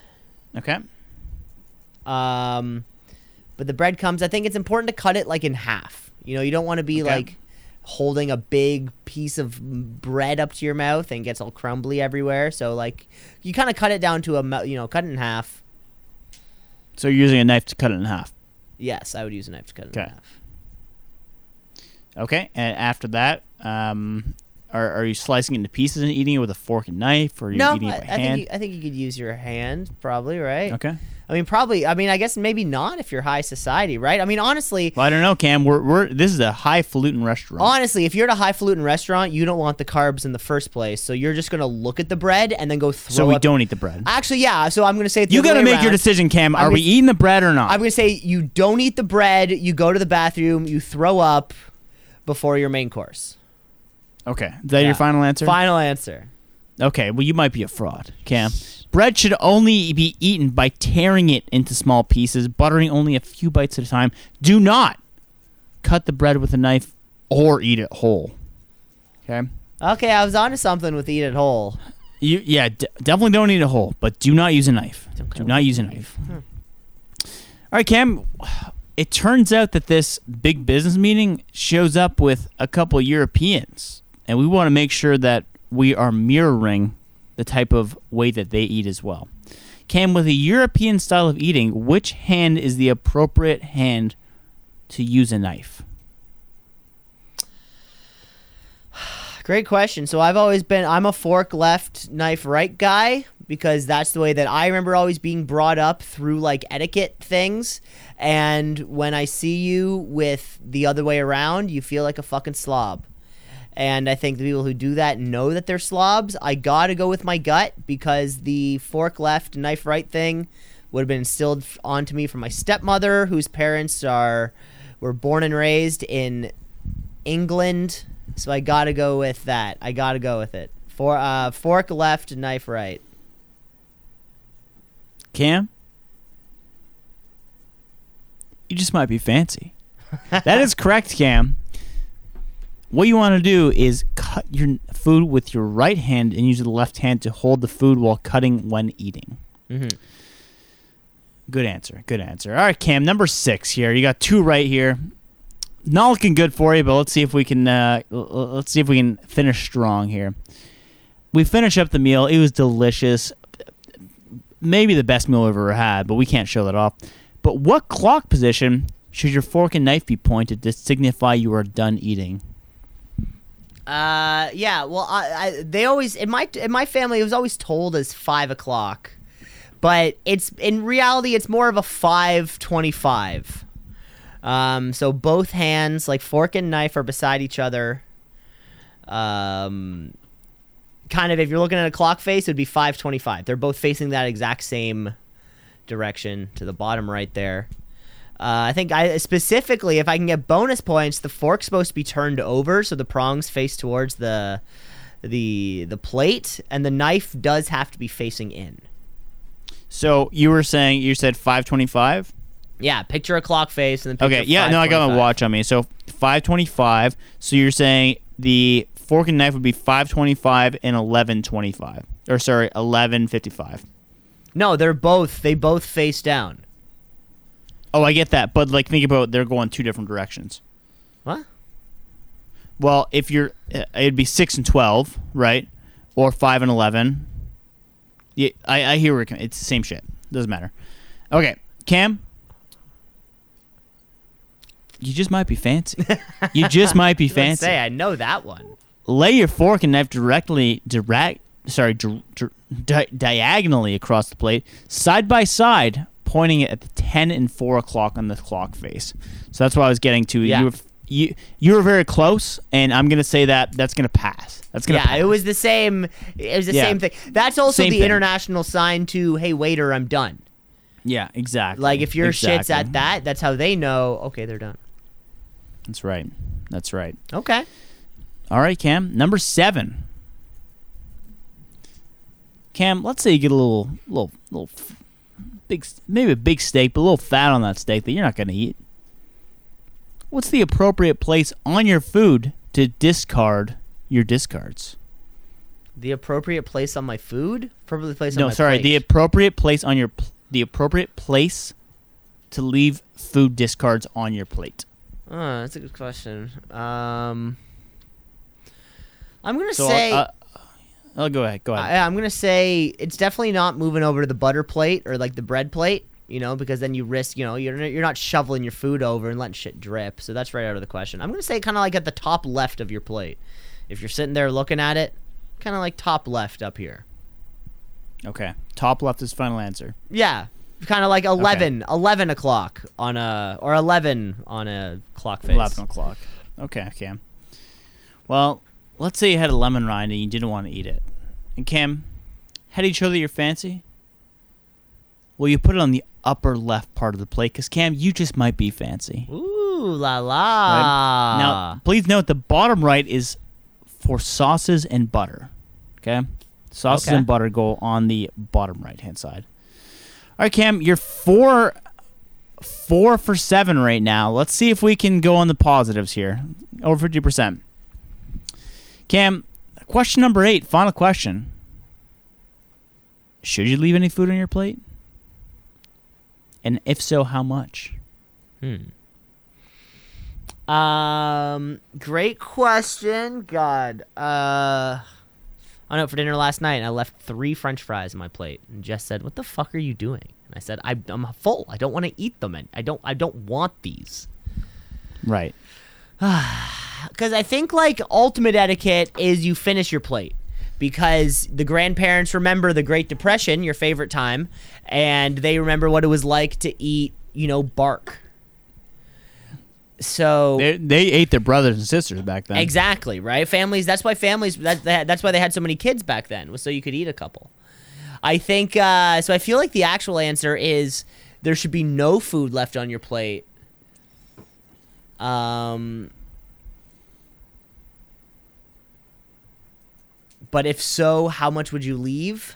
Okay. Um, but the bread comes. I think it's important to cut it like in half. You know, you don't want to be Okay. like holding a big piece of bread up to your mouth and gets all crumbly everywhere. So like, you kind of cut it down to a you know cut it in half. So you're using a knife to cut it in half. Yes, I would use a knife to cut it in Okay. half. Okay. And after that, um, are, are you slicing it into pieces and eating it with a fork and knife, or are you No, eating it by I think hand? you, I think you could use your hand probably, right? okay. I mean, probably. I mean, I guess maybe not if you're high society, right? I mean, honestly, Well, I don't know, Cam. We're, we're this is a highfalutin restaurant. honestly, if you're at a highfalutin restaurant, you don't want the carbs in the first place, so you're just gonna look at the bread and then go throw. so we up- don't eat the bread. Actually, yeah. So I'm gonna say the You other got to way make your decision, Cam. Are I'm we eating the bread or not? I'm gonna say you don't eat the bread. You go to the bathroom. You throw up before your main course. okay. Is that Yeah. your final answer? Final answer. Okay, well, you might be a fraud, Cam. Bread should only be eaten by tearing it into small pieces, buttering only a few bites at a time. Do not cut the bread with a knife or eat it whole. Okay? Okay, I was onto something with eat it whole. You yeah, d- definitely don't eat it whole, but do not use a knife. Don't Do not use a a knife. Hmm. All right, Cam. It turns out that this big business meeting shows up with a couple Europeans, and we want to make sure that we are mirroring the type of way that they eat as well. Cam, with a European style of eating, which hand is the appropriate hand to use a knife? Great question. So I've always been I'm a fork left, knife right guy because that's the way that I remember always being brought up through like etiquette things. And when I see you with the other way around, you feel like a fucking slob. And I think the people who do that know that they're slobs. I gotta go with my gut because the fork left, knife right thing would have been instilled onto me from my stepmother, whose parents are were born and raised in England. So I gotta go with that. I gotta go with it. For uh, fork left, knife right. Cam? You just might be fancy. that is correct, Cam. What you want to do is cut your food with your right hand and use the left hand to hold the food while cutting when eating. Mm-hmm. Good answer. Good answer. All right, Cam, number six here. You got two right here. Not looking good for you, but let's see if we can. Uh, let's see if we can finish strong here. We finish up the meal. It was delicious. Maybe the best meal I've ever had, but we can't show that off. But what clock position should your fork and knife be pointed to signify you are done eating? Uh, yeah. Well, I, I they always in my in my family it was always told as five o'clock, but it's in reality it's more of a five twenty-five. Um, so both hands, like fork and knife, are beside each other. Um, kind of if you're looking at a clock face, it would be five twenty-five. They're both facing that exact same direction to the bottom right there. Uh, I think I specifically, if I can get bonus points, the fork's supposed to be turned over so the prongs face towards the the the plate, and the knife does have to be facing in. So you were saying you said 525. Yeah, picture a clock face and then Okay, yeah, no, I got my watch on me. So 525. So you're saying the fork and knife would be 525 and 1125. Or sorry, 1155. No, they're both they both face down. Oh, I get that, but like think about they're going two different directions. What? Well, if you're uh, it'd be 6 and 12, right? Or 5 and 11. Yeah, I I hear where it's the same shit. Doesn't matter. Okay, Cam you just might be fancy. you just might be fancy. say I know that one. lay your fork and knife directly direct sorry dir- di- diagonally across the plate side by side pointing it at the 10 and 4 o'clock on the clock face so that's what i was getting to Yeah. you, were, you you were very close and i'm gonna say that that's gonna pass that's gonna Yeah, pass. it was the same. It was the Yeah. same thing. That's also Same the thing. international sign to "Hey waiter, I'm done." yeah exactly Like if your shit's at that, that's how they know. Okay, they're done. that's right that's right Okay. all right cam number seven cam let's say you get a little little little big maybe a big steak but a little fat on that steak that you're not gonna eat what's the appropriate place on your food to discard your discards The appropriate place on my food. Appropriate place on no sorry plate. the appropriate place on your pl- the appropriate place to leave food discards on your plate Oh, that's a good question. Um, I'm gonna so say. uh, oh go ahead go uh, ahead I, I'm gonna say it's definitely not moving over to the butter plate or like the bread plate, you know, because then you risk, you know, you're you're not shoveling your food over and letting shit drip. So that's right out of the question. I'm gonna say kind of like at the top left of your plate. If you're sitting there looking at it, kind of like top left up here. okay top left is final answer Yeah, kind of like 11, 11 o'clock on a or 11 on a clock face. 11 o'clock. Okay, Cam. Well, let's say you had a lemon rind and you didn't want to eat it. And Cam, how do you show that you're fancy? Well, you put it on the upper left part of the plate because, Cam, you just might be fancy. Ooh la Right? la. now, please note the bottom right is for sauces and butter. Okay? Sauces Okay. and butter go on the bottom right hand side. All right, Cam, you're four, four for seven right now. Let's see if we can go on the positives here. Over fifty percent. Cam, question number eight, final question. Should you leave any food on your plate? And if so, how much? Hmm. Um, great question. God, uh, I know for dinner last night, I left three French fries on my plate, and Jess said, "What the fuck are you doing?" And I said, I, "I'm full. I don't want to eat them. And I don't. I don't want these." Right. Because I think like ultimate etiquette is you finish your plate. Because the grandparents remember the Great Depression, your favorite time, and they remember what it was like to eat, you know, bark. So They, they ate their brothers and sisters back then. Exactly, right? Families. That's why families. That, that, that's why they had so many kids back then, was so you could eat a couple. I think. Uh, so I feel like the actual answer is there should be no food left on your plate. Um. But if so, how much would you leave?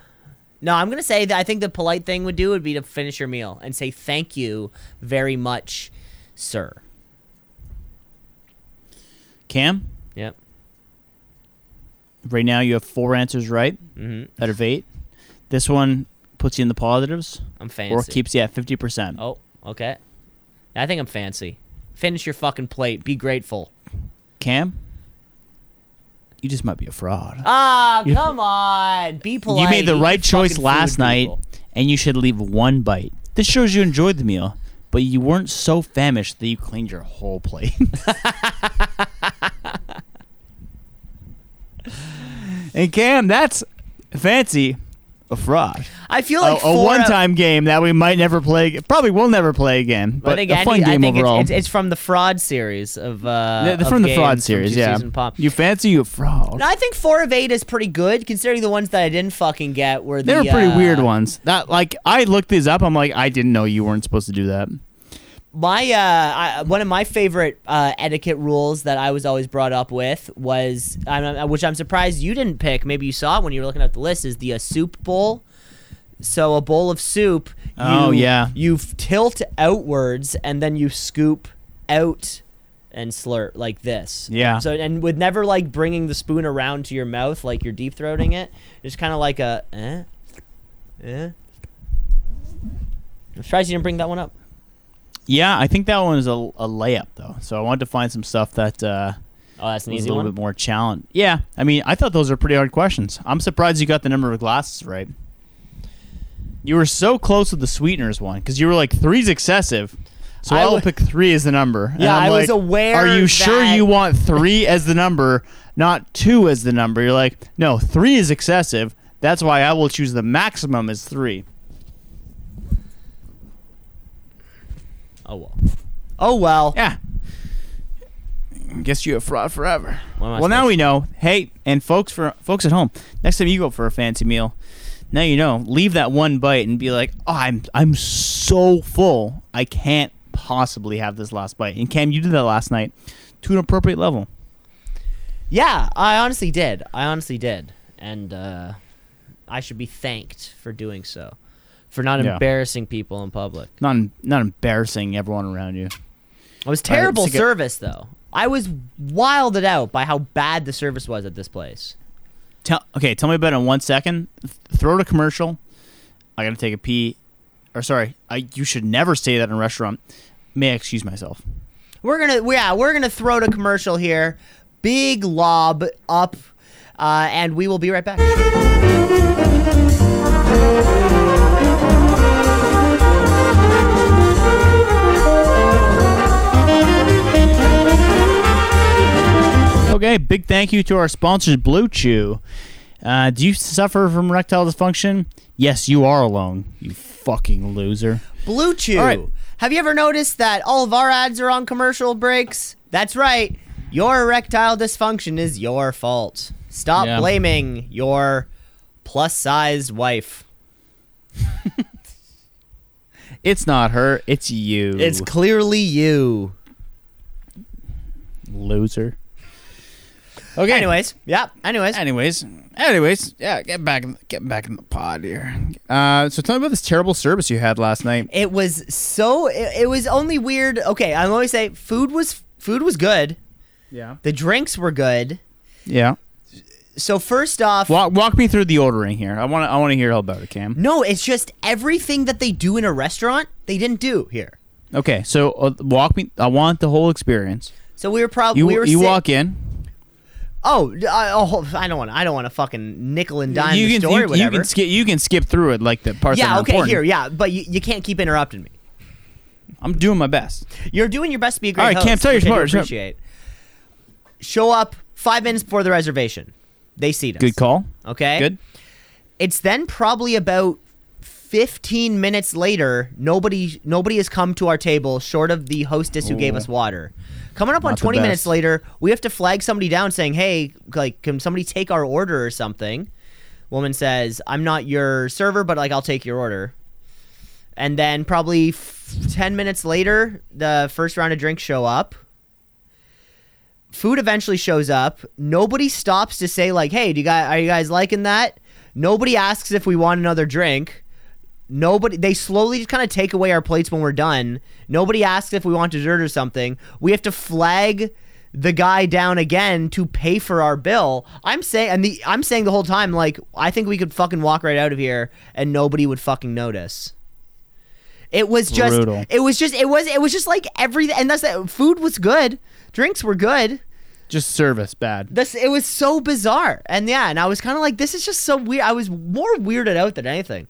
No, I'm gonna say that I think the polite thing would do would be to finish your meal and say thank you very much, sir. Cam, Yep. right now you have four answers right Mm-hmm. out of eight. This one puts you in the positives I'm fancy. or keeps you at 50%. Oh, okay. I think I'm fancy. Finish your fucking plate. Be grateful. Cam, you just might be a fraud. Ah, You- come on. Be polite. you made the Eat right choice fucking last food, night, people. and you should leave one bite. This shows you enjoyed the meal, but you weren't so famished that you cleaned your whole plate. and Cam, that's fancy a fraud. I feel like a four out- one-time game that we might never play. Probably will never play again, I but think, a fun I game think it's- overall. It's, it's from the fraud series of uh Yeah, they're of from the fraud games from series, yeah. Pop. You fancy you a fraud? No, I think four of eight is pretty good considering the ones that I didn't fucking get were the They were pretty uh, weird ones. That like I looked these up. I'm like, I didn't know you weren't supposed to do that. My uh, I, one of my favorite uh, etiquette rules that I was always brought up with was, I'm, which I'm surprised you didn't pick. Maybe you saw it when you were looking at the list. Is the uh, soup bowl So a bowl of soup. You, Oh, yeah. You tilt outwards and then you scoop out and slurp like this. Yeah. So and with never like bringing the spoon around to your mouth like you're deep throating it. Just kind of like a eh, eh. I'm surprised you didn't bring that one up. Yeah, I think that one is a, a layup though. So I wanted to find some stuff that uh, Oh, that's an was a easy little one. bit more challenge. Yeah, I mean, I thought those were pretty hard questions. I'm surprised you got the number of glasses right. You were so close with the sweeteners one because you were like three's excessive. So I will w- pick three as the number. And Yeah, I'm I was like, aware Are you sure you want three as the number, not two as the number? You're like, no, three is excessive. That's why I will choose the maximum as three. Oh well. Oh well. Yeah. Guess you a fraud forever. What am I Well, now we know. Hey, and folks for folks at home, next time you go for a fancy meal, now you know. Leave that one bite and be like, "Oh, I'm I'm so full. I can't possibly have this last bite." And Cam, you did that last night to an appropriate level. Yeah, I honestly did. I honestly did, and uh, I should be thanked for doing so, for not Yeah. embarrassing people in public. Not not embarrassing everyone around you. It was terrible to get- service, though. I was wilded out by how bad the service was at this place. Tell okay, tell me about it in one second. Th- throw to commercial. I gotta take a pee. Or sorry, I you should never say that in a restaurant. May I excuse myself? We're gonna, yeah, we're gonna throw to commercial here. Big lob up, uh, and we will be right back. Okay, big thank you to our sponsors, Blue Chew. Uh, do you suffer from erectile dysfunction? Yes, you are alone. You fucking loser. Blue Chew. Right. Have you ever noticed that all of our ads are on commercial breaks? That's right. Your erectile dysfunction is your fault. Stop Yeah. blaming your plus sized wife. It's not her. It's you. It's clearly you. loser. Okay. Anyways, yeah. Anyways, Anyways, anyways, yeah. Get back, get back in the pod here. Uh, so tell me about this terrible service you had last night. it was so. It, it was only weird. Okay, I'm always say food was food was good. Yeah. The drinks were good. Yeah. So first off, Walk, walk me through the ordering here. I want to, I want to hear all about it, Cam. no, it's just everything that they do in a restaurant they didn't do here. Okay, so uh, walk me. I want the whole experience. So we were probably You we were you sit- walk in. Oh, I, oh, I don't want to. I don't want to fucking nickel and dime you the can story. you, you whatever. can skip you can skip through it like the parts yeah. Okay. important. Here. Yeah. But you, you can't keep interrupting me. I'm doing my best. You're doing your best to be a great All right, host. Cam, tell your smart- smart- Appreciate. Show up five minutes before the reservation. They seat us. Good call. Okay. Good. It's then probably about 15 minutes later. Nobody nobody has come to our table short of the hostess who gave us water. Coming up on Not the 20 minutes best. later, we have to flag somebody down saying, "Hey, like, can somebody take our order or something?" Woman says, "I'm not your server, but like, I'll take your order." And then probably f- 10 minutes later, the first round of drinks show up. Food eventually shows up. Nobody stops to say like, "Hey, do you guys are you guys liking that?" Nobody asks if we want another drink. Nobody they slowly just kind of take away our plates when we're done. Nobody asks if we want dessert or something. We have to flag the guy down again to pay for our bill. I'm saying and the I'm saying the whole time like I think we could fucking walk right out of here and nobody would fucking notice. It was just Brutal. it was just it was it was just like everything and that's that food was good. Drinks were good. Just service bad. This it was so bizarre. And yeah, and I was kind of like this is just so weird. I was more weirded out than anything.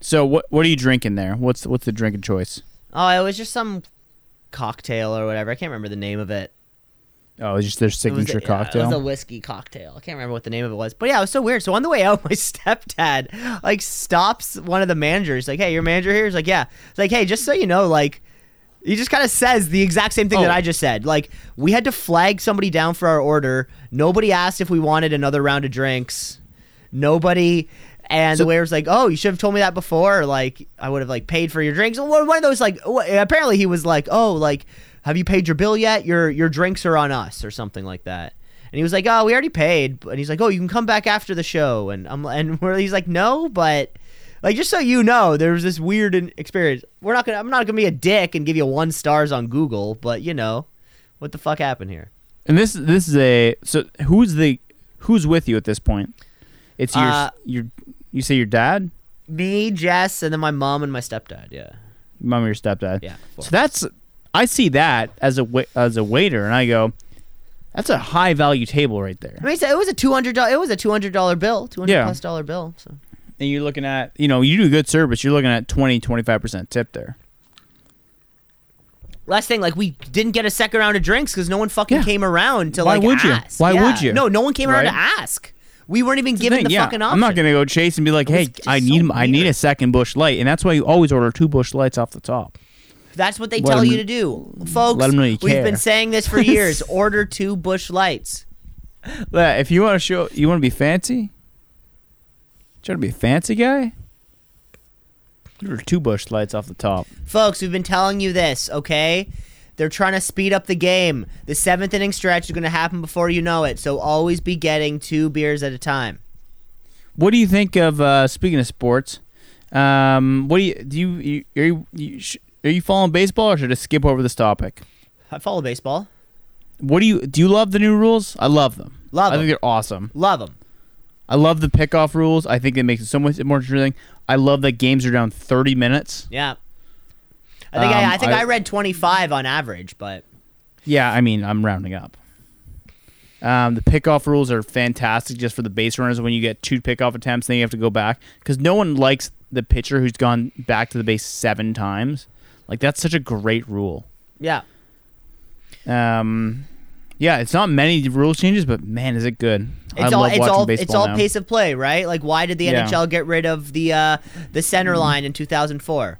So what what are you drinking there? What's what's the drinking choice? Oh, it was just some cocktail or whatever. I can't remember the name of it. Oh, it's just their It was a- signature yeah, cocktail. it was a whiskey cocktail. I can't remember what the name of it was. But yeah, it was so weird. So on the way out, my stepdad like stops one of the managers. Like, hey, your manager here? He's like, yeah. It's like, hey, just so you know, like he just kind of says the exact same thing that Oh. I just said. Like, we had to flag somebody down for our order. Nobody asked if we wanted another round of drinks. Nobody. And So- the waiter's like, "Oh, you should have told me that before. Like, I would have like paid for your drinks." One one of those like, apparently he was like, "Oh, like, have you paid your bill yet? Your your drinks are on us or something like that." And he was like, "Oh, we already paid." And he's like, "Oh, you can come back after the show." And I'm and where he's like, "No, but Like just so you know, there was this weird experience. We're not gonna. I'm not gonna be a dick and give you one stars on Google, but you know, what the fuck happened here? And this this is a so who's the who's with you at this point? It's your Uh, your you say your dad, Me, Jess, and then my mom and my stepdad. Yeah, mom or your stepdad. yeah. four. So that's I see that as a as a waiter, and I go, that's a high value table right there. I mean, it was a two hundred dollar. It was a two hundred dollar bill, two hundred Yeah. plus dollar bill. So And you're looking at you know you do good service, you're looking at 20 25 percent tip there. last thing, like we didn't get a second round of drinks because no one fucking Yeah. came around to Why like would you? ask. Why Yeah. would you? No, no one came around to ask. We weren't even given thing, the yeah. fucking option. I'm not gonna go chase and be like, hey, I so need I need a second Busch Light, and that's why you always order two Busch Lights off the top. That's what they Let tell 'em- you to do, folks. let 'em know you We've been saying this for years. Order two Busch Lights. If you want to show, you want to be fancy. Trying to be a fancy guy. Order two Busch Lights off the top. Folks, we've been telling you this, okay? They're trying to speed up the game. The seventh inning stretch is going to happen before you know it, so always be getting two beers at a time. What do you think of uh, speaking of sports? Um, what do you do? You, you are you, you sh- are you following baseball or should I skip over this topic? I follow baseball. What do you do? You love the new rules? I love them. Love I think they're awesome. Love them. I love the pickoff rules. I think it makes it so much more interesting. I love that games are down thirty minutes. Yeah. I think I, Um, I think I- I read 25 on average, but Yeah, I mean, I'm rounding up. Um, the pickoff rules are fantastic just for the base runners when you get two pickoff attempts, then you have to go back because no one likes the pitcher who's gone back to the base seven times. Like that's such a great rule. yeah. Um, yeah, it's not many rule changes, but man, is it good! I It's all love it's watching all baseball it's all now. pace of play, right? Like why did the Yeah. NHL get rid of the uh the center line in 2004?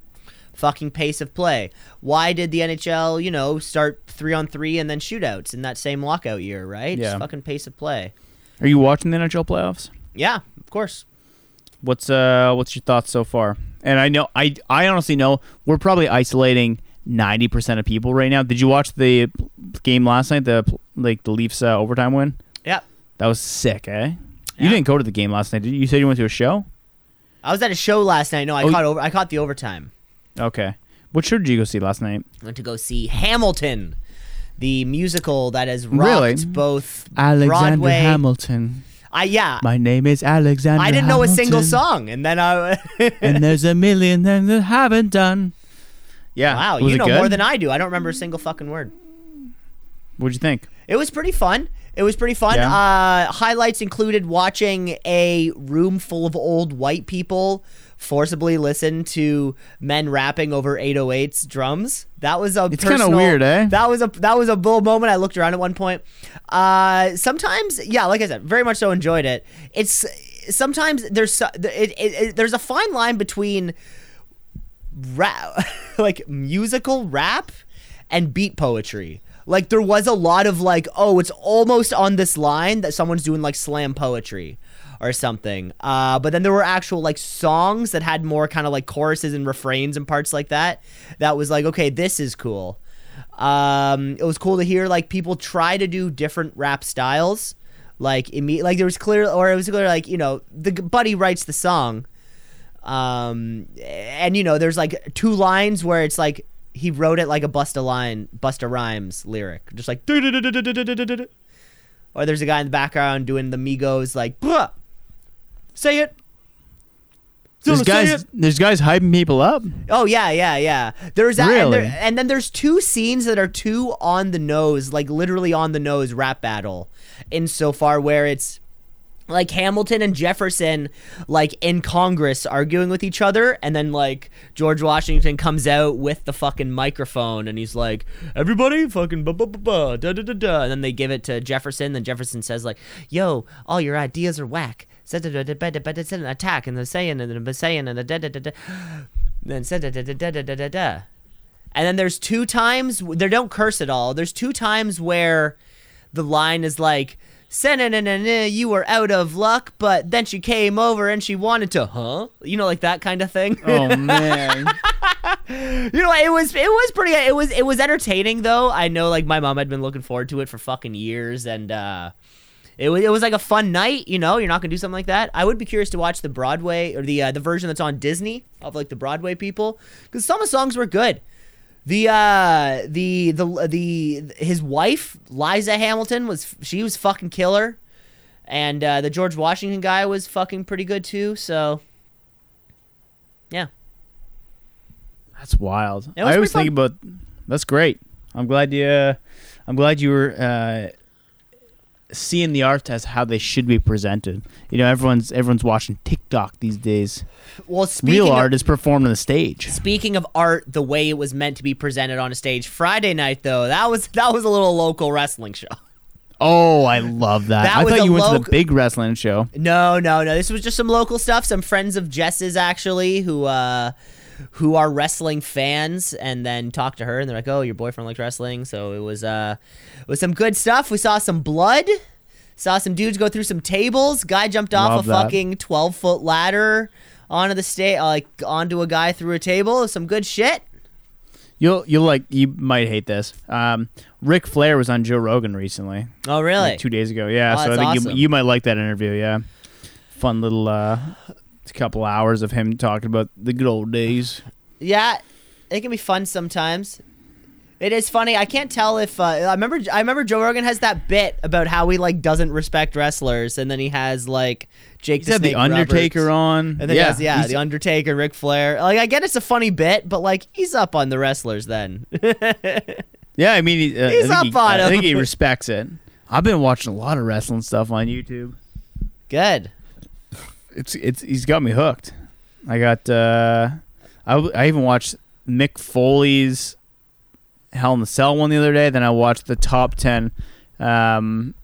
Fucking pace of play. Why did the NHL, you know, start 3 on 3 and then shootouts in that same lockout year, right? Yeah. Just fucking pace of play. Are you watching the NHL playoffs? Yeah, of course. What's uh what's your thoughts so far? And I know I I honestly know we're probably isolating ninety percent of people right now. Did you watch the game last night? The like the Leafs uh, overtime win. Yeah. That was sick, eh? You didn't go to the game last night. Did you? you said you went to a show? I was at a show last night. No, I Oh, caught over I caught the overtime. Okay. What show did you go see last night? I went to go see Hamilton, the musical that has rocked Really? both Broadway. Hamilton. I yeah. My name is Alexander. I didn't know a single song, and then I. and there's a million things that haven't done. Yeah. wow, Was you know good? more than I do. I don't remember a single fucking word. What'd you think? It was pretty fun. It was pretty fun. Yeah. Uh, highlights included watching a room full of old white people forcibly listen to men rapping over 808's drums. That was a It's kinda weird, eh? That was a that was a bull moment. I looked around at one point. Uh, sometimes, yeah, like I said, very much so enjoyed it. It's sometimes there's it, it, it, there's a fine line between rap like musical rap and beat poetry like there was a lot of like oh it's almost on this line that someone's doing like slam poetry or something. Uh but then there were actual like songs that had more kind of like choruses and refrains and parts like that that was like okay this is cool. Um it was cool to hear like people try to do different rap styles like imme- like there was clear or it was clear like you know the buddy writes the song um and you know there's like two lines where it's like he wrote it like a busta line Busta Rhymes lyric just like or there's a guy in the background doing the Migos like Bruh, say it There's guys. There's guys hyping people up. Oh yeah, yeah, yeah. There's that, and, Really? there, and then there's two scenes that are two on the nose, like literally on the nose rap battle, insofar where it's like Hamilton and Jefferson, like in Congress, arguing with each other, and then like George Washington comes out with the fucking microphone, and he's like, "Everybody, fucking ba ba ba ba da da da da," and then they give it to Jefferson. Then Jefferson says like, "Yo, all your ideas are whack." Attack and the saying and the saying and the da da da da. Then da da da da da da da da. And then there's two times they don't curse at all. There's two times where the line is like, "Sa-na-na-na-na, you were out of luck, but then she came over and she wanted to, huh? You know, like that kind of thing. Oh man. you know, it was it was pretty it was it was entertaining though. I know like my mom had been looking forward to it for fucking years and uh it was, it was like a fun night. You know, you're not gonna do something like that. I would be curious to watch the Broadway or the uh, the version that's on Disney of like the Broadway people because some of the songs were good. The uh the the the his wife Liza Hamilton was she was fucking killer, and uh, the George Washington guy was fucking pretty good too. So yeah, That's wild. Was I always pretty think about. That's great. I'm glad you. Uh, I'm glad you were uh, seeing the art as how they should be presented. You know, everyone's everyone's watching TikTok these days. well speaking Real of, art is performed on the stage. Speaking of art, the way it was meant to be presented on a stage Friday night, though that was that was a little local wrestling show. Oh, I love that. That I thought you went to the big wrestling show. No, no, no. This was just some local stuff. Some friends of Jess's actually who uh who are wrestling fans and then talk to her and they're like, "Oh, your boyfriend likes wrestling." So it was uh it was some good stuff. We saw some blood. Saw some dudes go through some tables. Guy jumped off Love a that. fucking 12-foot ladder onto the stage like onto a guy through a table. Some good shit. You'll you'll like you might hate this. Um, Ric Flair was on Joe Rogan recently, Oh, really? like two days ago. Yeah, Oh, so I think awesome. you you might like that interview. Yeah, fun little uh, couple hours of him talking about the good old days. Yeah, it can be fun sometimes. It is funny. I can't tell if uh, I remember. I remember Joe Rogan has that bit about how he like doesn't respect wrestlers, and then he has like Jake the the Undertaker Roberts. on. and then yeah, has, yeah, the Undertaker, Ric Flair. Like I get it's a funny bit, but like he's up on the wrestlers then. yeah. I mean, he, uh, He's up he, on I think he respects it. I've been watching a lot of wrestling stuff on YouTube. Good. It's it's he's got me hooked. I got uh, I I even watched Mick Foley's Hell in the Cell one the other day. Then I watched the top ten. Um,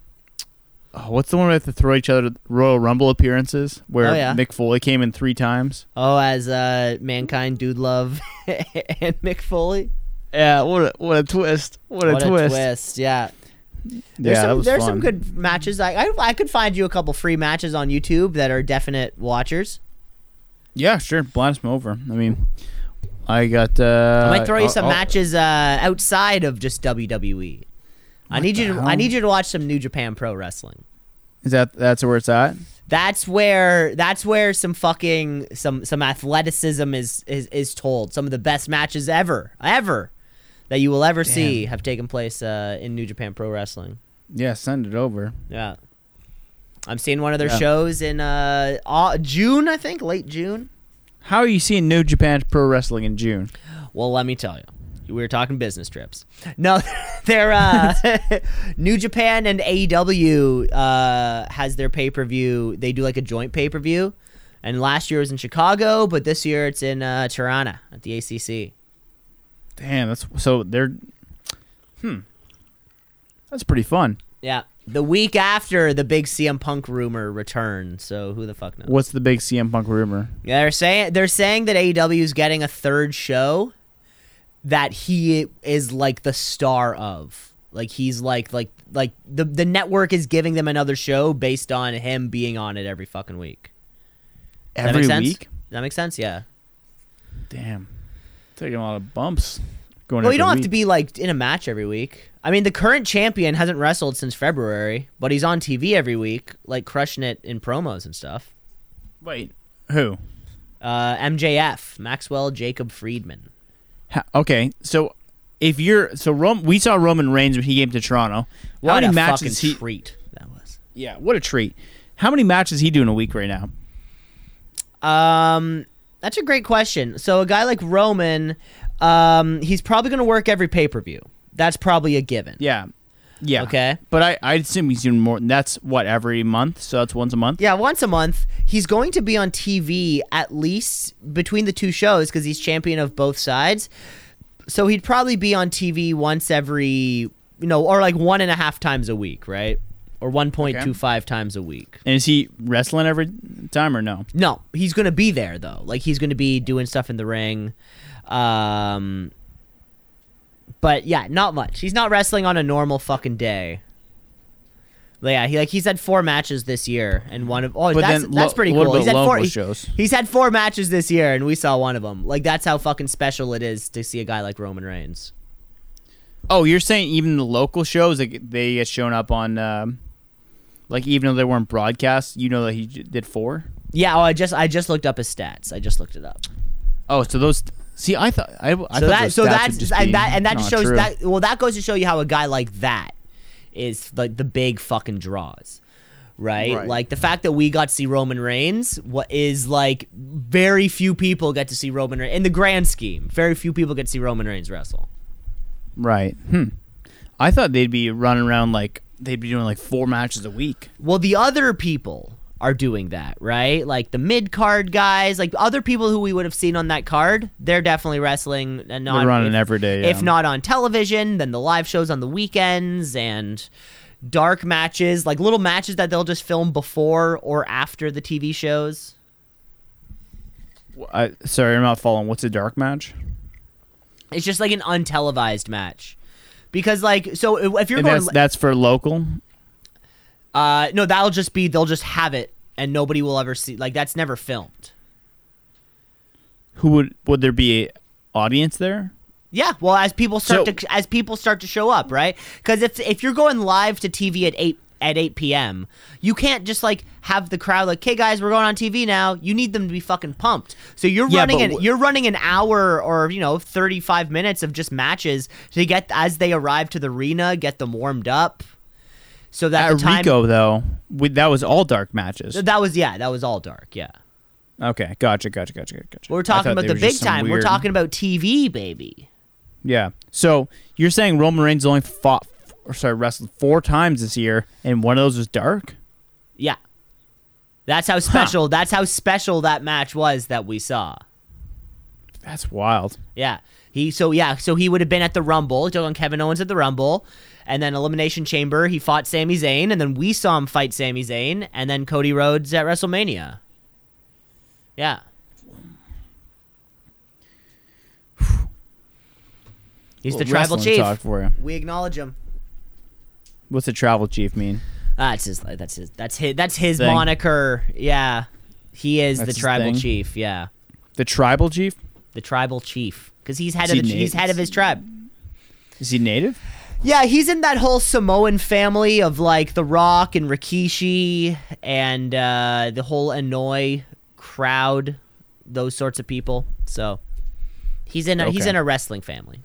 oh, what's the one where they have to throw each other Royal Rumble appearances where Oh, yeah. Mick Foley came in three times? Oh, as uh, mankind, dude, love, and Mick Foley. Yeah, what a, what a twist! What a what twist! a twist! Yeah. There's Yeah, some that was there's fun. some good matches. I, I I could find you a couple free matches on YouTube that are definite watchers. Yeah, sure. Blast them over. I mean, I got. Uh, I might throw you I'll- some I'll- matches uh, outside of just WWE. I need you to hell? I need you to watch some New Japan Pro Wrestling. Is that that's where it's at? That's where that's where some fucking some some athleticism is is is told. Some of the best matches ever ever that you will ever see have taken place uh, in New Japan Pro Wrestling. Yeah, send it over. Yeah. I'm seeing one of their Yeah. shows in uh, June, I think, late June. How are you seeing New Japan Pro Wrestling in June? Well, let me tell you. We were talking business trips. No, they're uh, New Japan and AEW uh, has their pay per view. They do like a joint pay per view, and last year was in Chicago, but this year it's in uh, Toronto at the ACC. Damn, that's so they're. Hmm. That's pretty fun. Yeah, the week after the big CM Punk rumor returned. So who the fuck knows? What's the big CM Punk rumor? Yeah, they're saying they're saying that AEW is getting a third show that he is like the star of. Like he's like like like the the network is giving them another show based on him being on it every fucking week. Does that Every sense? week? Does that make sense? Yeah. Damn. Taking a lot of bumps. Going Well, you don't have week. to be like in a match every week. I mean, the current champion hasn't wrestled since February, but he's on TV every week, like crushing it in promos and stuff. Wait. Who? Uh, MJF, Maxwell Jacob Friedman. Ha- okay, so if you're so Rom- we saw Roman Reigns when he came to Toronto. What How many a matches fucking he? treat that was. Yeah, what a treat. How many matches he doing a week right now? Um, that's a great question. So a guy like Roman, um, he's probably going to work every pay per view. That's probably a given. Yeah, yeah. Okay. but I I assume he's doing more. That's what every month. So that's once a month. Yeah, once a month. He's going to be on TV at least between the two shows because he's champion of both sides. So he'd probably be on TV once every, you know, or like one and a half times a week, right? Or 1.25 times a week. And is he wrestling every time or no? No, he's going to be there though. Like he's going to be doing stuff in the ring. Um but yeah, not much. He's not wrestling on a normal fucking day. But yeah, he like he's had four matches this year, and one of oh But that's then that's lo- pretty what cool. about He's had four. local he- shows? he's had four matches this year, and we saw one of them. Like that's how fucking special it is to see a guy like Roman Reigns. Oh, you're saying even the local shows they get- they get shown up on um, Like even though they weren't broadcast, you know that he j- did four. Yeah, oh, I just I just looked up his stats. I just looked it up. Oh, so those. See, I thought I, I so thought that those so that's just and that and that just shows true. that well that goes to show you how a guy like that is like the big fucking draws. Right? Right. Like the fact that we got to see Roman Reigns what is like very few people get to see Roman Reigns in the grand scheme. Very few people get to see Roman Reigns wrestle. Right. Hmm. I thought they'd be running around like they'd be doing like four matches a week. Well, the other people are doing that, right? Like the mid card guys, like other people who we would have seen on that card, they're definitely wrestling and not They're running if, every day. if not on television, then the live shows on the weekends and dark matches, like little matches that they'll just film before or after the TV shows. I, sorry, I'm not following. What's a dark match? It's just like an untelevised match. Because like so if you're And going that's that's for local. uh no, that'll just be they'll just have it and nobody will ever see like that's never filmed. Who would would there be a audience there? Yeah, well, as people start So- to as people start to show up, right? Because if if you're going live to TV at eight at eight p.m., you can't just like have the crowd like, "Hey guys, we're going on TV now." You need them to be fucking pumped. So you're Yeah, running an wh- you're running an hour or you know thirty five minutes of just matches to get as they arrive to the arena, get them warmed up. So that At the time Rico though, we, that was all dark matches. that was yeah, that was all dark. Yeah, Okay, gotcha, gotcha, gotcha, gotcha. we're talking about the big time. We're talking about TV, baby. Yeah. So you're saying Roman Reigns only fought, or sorry, wrestled four times this year, and one of those was dark. Yeah. That's how special. That's how special that match was that we saw. That's wild. Yeah. He so yeah, so he would have been at the Rumble. He took on Kevin Owens at the Rumble. And then Elimination Chamber, he fought Sami Zayn, and then we saw him fight Sami Zayn, and then Cody Rhodes at WrestleMania. Yeah. He's the tribal chief. For you. We acknowledge him. What's the tribal chief mean? That's his. That's his. That's his. That's his Thing. moniker. Yeah, he is That's the his tribal thing? chief. Yeah, The tribal chief? the tribal chief because he's head Is of he the, he's native? head of his tribe. Is he native? Yeah, he's in that whole Samoan family of like The Rock and Rikishi and uh, the whole Anoa'i crowd, those sorts of people. So he's in a, he's Okay. in a wrestling family.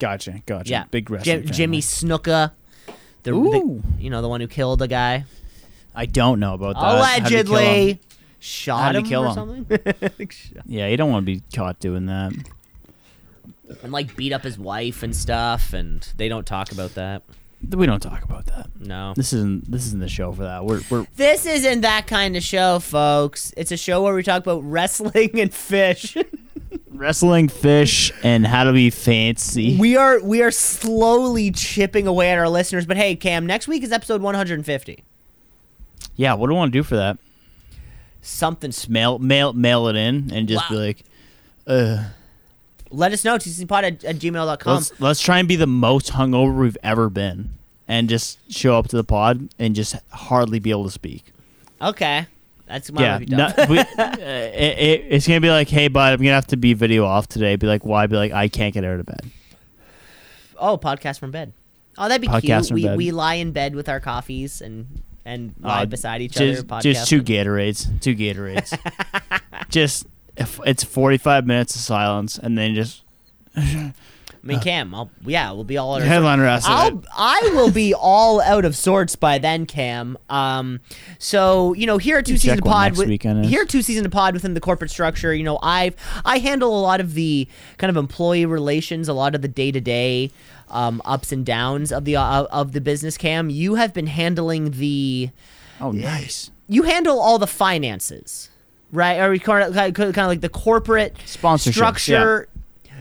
Gotcha, gotcha. Yeah, Big wrestling. Jim, Jimmy Snuka, the, the you know the one who killed the guy. I don't know about that. How'd he kill him? allegedly shot him kill or him? something. Yeah, you don't want to be caught doing that. and like beat up his wife and stuff, and they don't talk about that. We don't talk about that. No. This isn't this isn't the show for that. We're we're This isn't that kind of show, folks. It's a show where we talk about wrestling and fish. wrestling, fish, and how to be fancy. we are we are slowly chipping away at our listeners, but hey, Cam, next week is episode 150. yeah, what do I want to do for that? Something. Just mail mail mail it in and just be like, uh, Let us know. tcpod at, at gmail.com. let's let's try and be the most hungover we've ever been, and just show up to the pod and just hardly be able to speak. Okay. That's my yeah, no, we, uh, it, it, it's gonna be like, hey, bud, I'm gonna have to be video off today. Be like, why? Be like, I can't get out of bed. Oh, podcast from bed. Oh, that'd be Podcast cute. We bed. we lie in bed with our coffees and and lie Uh, beside each just, other. just two. Gatorades, two Gatorades. just it's 45 minutes of silence, and then just I mean, Cam. I'll, yeah, we'll be all. out of headliner after I'll. I will be all out of sorts by then, Cam. Um, so you know, here at two season check to what pod, with, here at Two C's in a Pod within the corporate structure. You know, I've I handle a lot of the kind of employee relations, a lot of the day to day ups and downs of the uh, of the business. Cam, you have been handling the Oh, nice. you handle all the finances, right? Or kind of, kind of like the corporate Sponsorships, structure.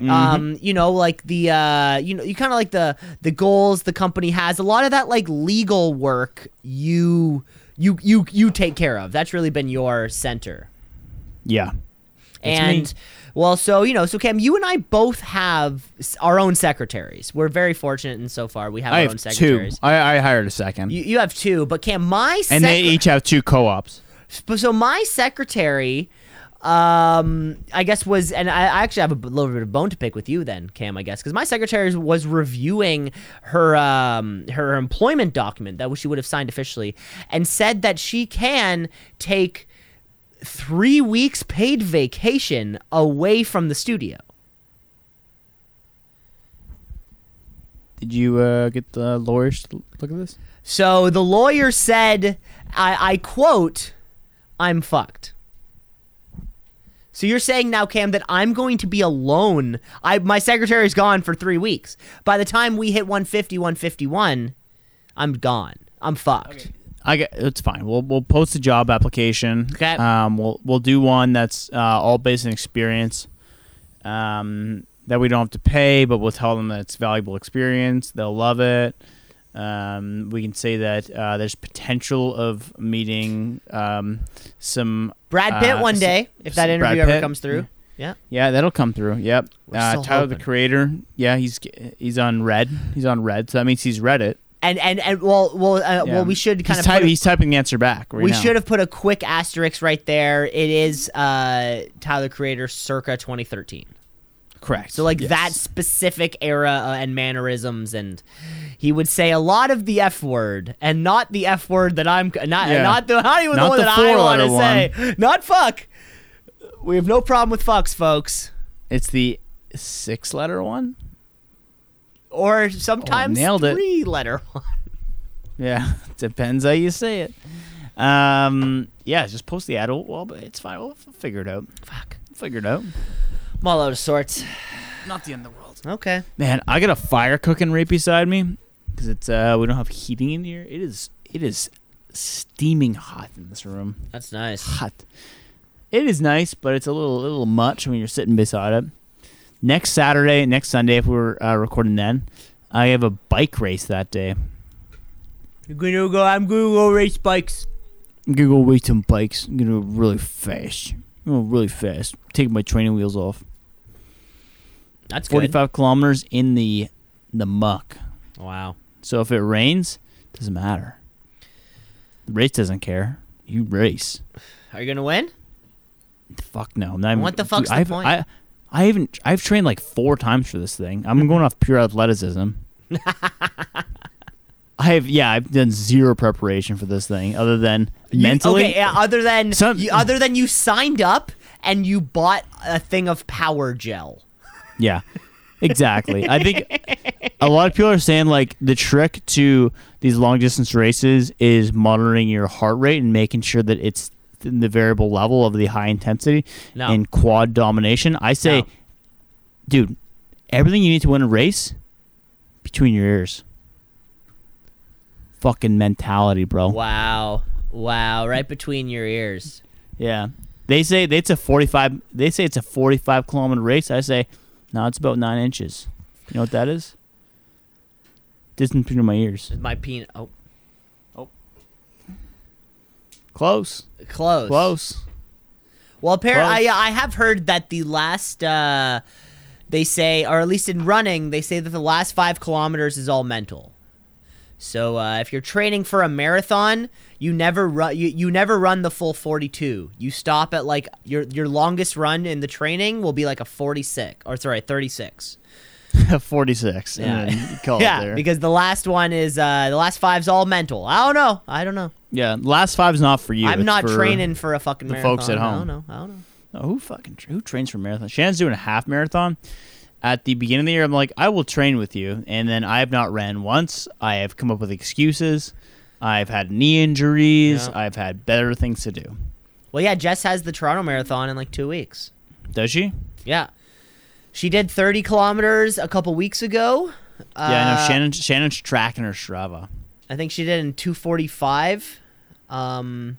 Mm-hmm. Um, you know, like the uh, you know, you kind of like the the goals the company has. A lot of that like legal work you you you you take care of. That's really been your center. Yeah. And me. well, so you know, so Cam, you and I both have our own secretaries. We're very fortunate, and so far we have I our have own two. secretaries. I, I hired a second, You, you have two, but Cam, my and they each have two co-ops. But so my secretary um, I guess was, and I I actually have a little bit of bone to pick with you then, Cam. I guess because my secretary was reviewing her um her employment document that she would have signed officially, and said that she can take three weeks paid vacation away from the studio. Did you uh, get the lawyers to look at this? So the lawyer said, I, I quote, I'm fucked. So you're saying now, Cam, that I'm going to be alone. I my secretary's gone for three weeks. By the time we hit 150, 151, I'm gone. I'm fucked. I get it's fine. We'll we'll post a job application. Okay. Um, we'll we'll do one that's uh, all based on experience. Um, that we don't have to pay, but we'll tell them that it's valuable experience. They'll love it. Um, we can say that uh, there's potential of meeting um, some. Brad Pitt uh, one day, if that interview ever comes through. Yeah. Yeah, that'll come through. Yep. Uh, Tyler the Creator. Yeah, he's he's on red. He's on red. So that means he's read it. And and and well well uh, Yeah. well we should kind he's of a- he's typing the answer back. Right we now. should have put a quick asterisk right there. It is uh Tyler Creator circa 2013. Correct. So like Yes. that specific era uh, and mannerisms, and he would say a lot of the F word, and not the F word that I'm not Yeah. not the not even Not the one the that I want to say. Not fuck. We have no problem with fucks, folks. It's the six-letter one. Or sometimes Oh, nailed it. three letter one. Yeah, depends how you say it. Um, yeah, just post the ad. Well, well, but it's fine. We'll figure it out. Fuck. Figure it out. I'm all out of sorts. Not the end of the world. Okay. Man, I got a fire cooking right beside me because it's uh we don't have heating in here. It is it is steaming hot in this room. That's nice. Hot. It is nice, but it's a little little much when you're sitting beside it. Next Saturday, next Sunday, if we're uh, recording then, I have a bike race that day. You're gonna go. I'm gonna go race bikes. I'm gonna go race some bikes. I'm gonna go really fast. I'm gonna go really fast. Take my training wheels off. That's good. 45 kilometers in the the muck. Wow. So if it rains, doesn't matter. The race doesn't care. You race. Are you gonna win? Fuck no. I'm not What the fuck's the I've, point? I, I haven't. I've trained like four times for this thing. I'm going off pure athleticism. I have. Yeah, I've done zero preparation for this thing other than You- mentally. okay, yeah, other than Some- you, other than you signed up and you bought a thing of power gel. Yeah, exactly. I think a lot of people are saying like the trick to these long distance races is monitoring your heart rate and making sure that it's in the variable level of the high intensity No. and quad domination. I say, No. dude, everything you need to win a race between your ears. Fucking mentality, bro. Wow. Wow, right between your ears. Yeah. They say it's a 45 they say it's a 45 kilometer race. I say no, it's about 9 inches. You know what that is? Distance between my ears. My peanut. Oh, Oh. Close. close. Close. Well, apparently, I, I have heard that the last, uh, they say, or at least in running, they say that the last five kilometers is all mental. So uh, if you're training for a marathon, you never run. You, you never run the full 42. You stop at like your your longest run in the training will be like a 46 or sorry 36. 46. Yeah. And you call yeah, it there. because the last one is uh, the last five's all mental. I don't know. I don't know. yeah, last five's not for you. I'm it's not for training for a fucking the marathon. folks at home. I don't know. I don't know. Who fucking who trains for marathon? Shannon's doing a half marathon. At the beginning of the year, I'm like, I will train with you, and then I have not ran once. I have come up with excuses. I've had knee injuries. Yeah. I've had better things to do. Well, yeah, Jess has the Toronto Marathon in like two weeks. Does she? Yeah. She did 30 kilometers a couple weeks ago. Yeah, I know. Uh, Shannon. Shannon's tracking her Strava. I think she did in 245. Um,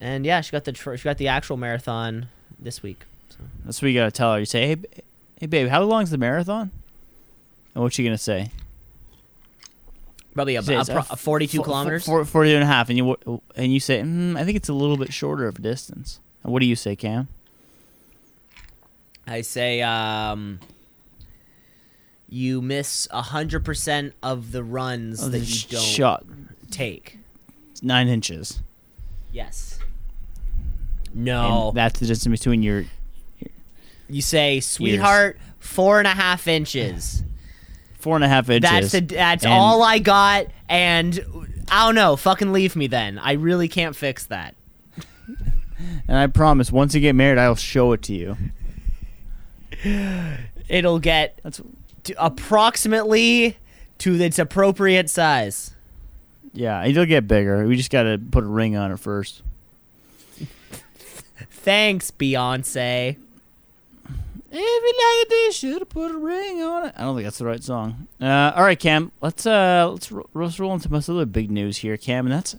and yeah, she got the tr- she got the actual marathon this week. So. That's what you gotta tell her. You say, "Hey, hey, babe, how long's the marathon?" And what's she gonna say? Probably a, a, pro- uh, a 42 Four- kilometers. four- 40 and a half, and you and you say, mm, "I think it's a little bit shorter of a distance." And what do you say, Cam? I say um, you miss 100% of the runs Oh, that you don't shot take. nine inches. Yes. No. And that's the distance between your. You say, sweetheart, four and a half inches. Four and a half inches. That's the, that's And- all I got, and I don't know. Fucking leave me then. I really can't fix that. And I promise, once you get married, I'll show it to you. It'll get That's to approximately to its appropriate size. yeah. It'll get bigger. We just gotta put a ring on it first. Thanks, Beyonce. If you like you should have put a ring on it. I don't think that's the right song. Uh, all right, Cam. Let's uh, let's ro- let's roll into most other big news here, Cam, and that's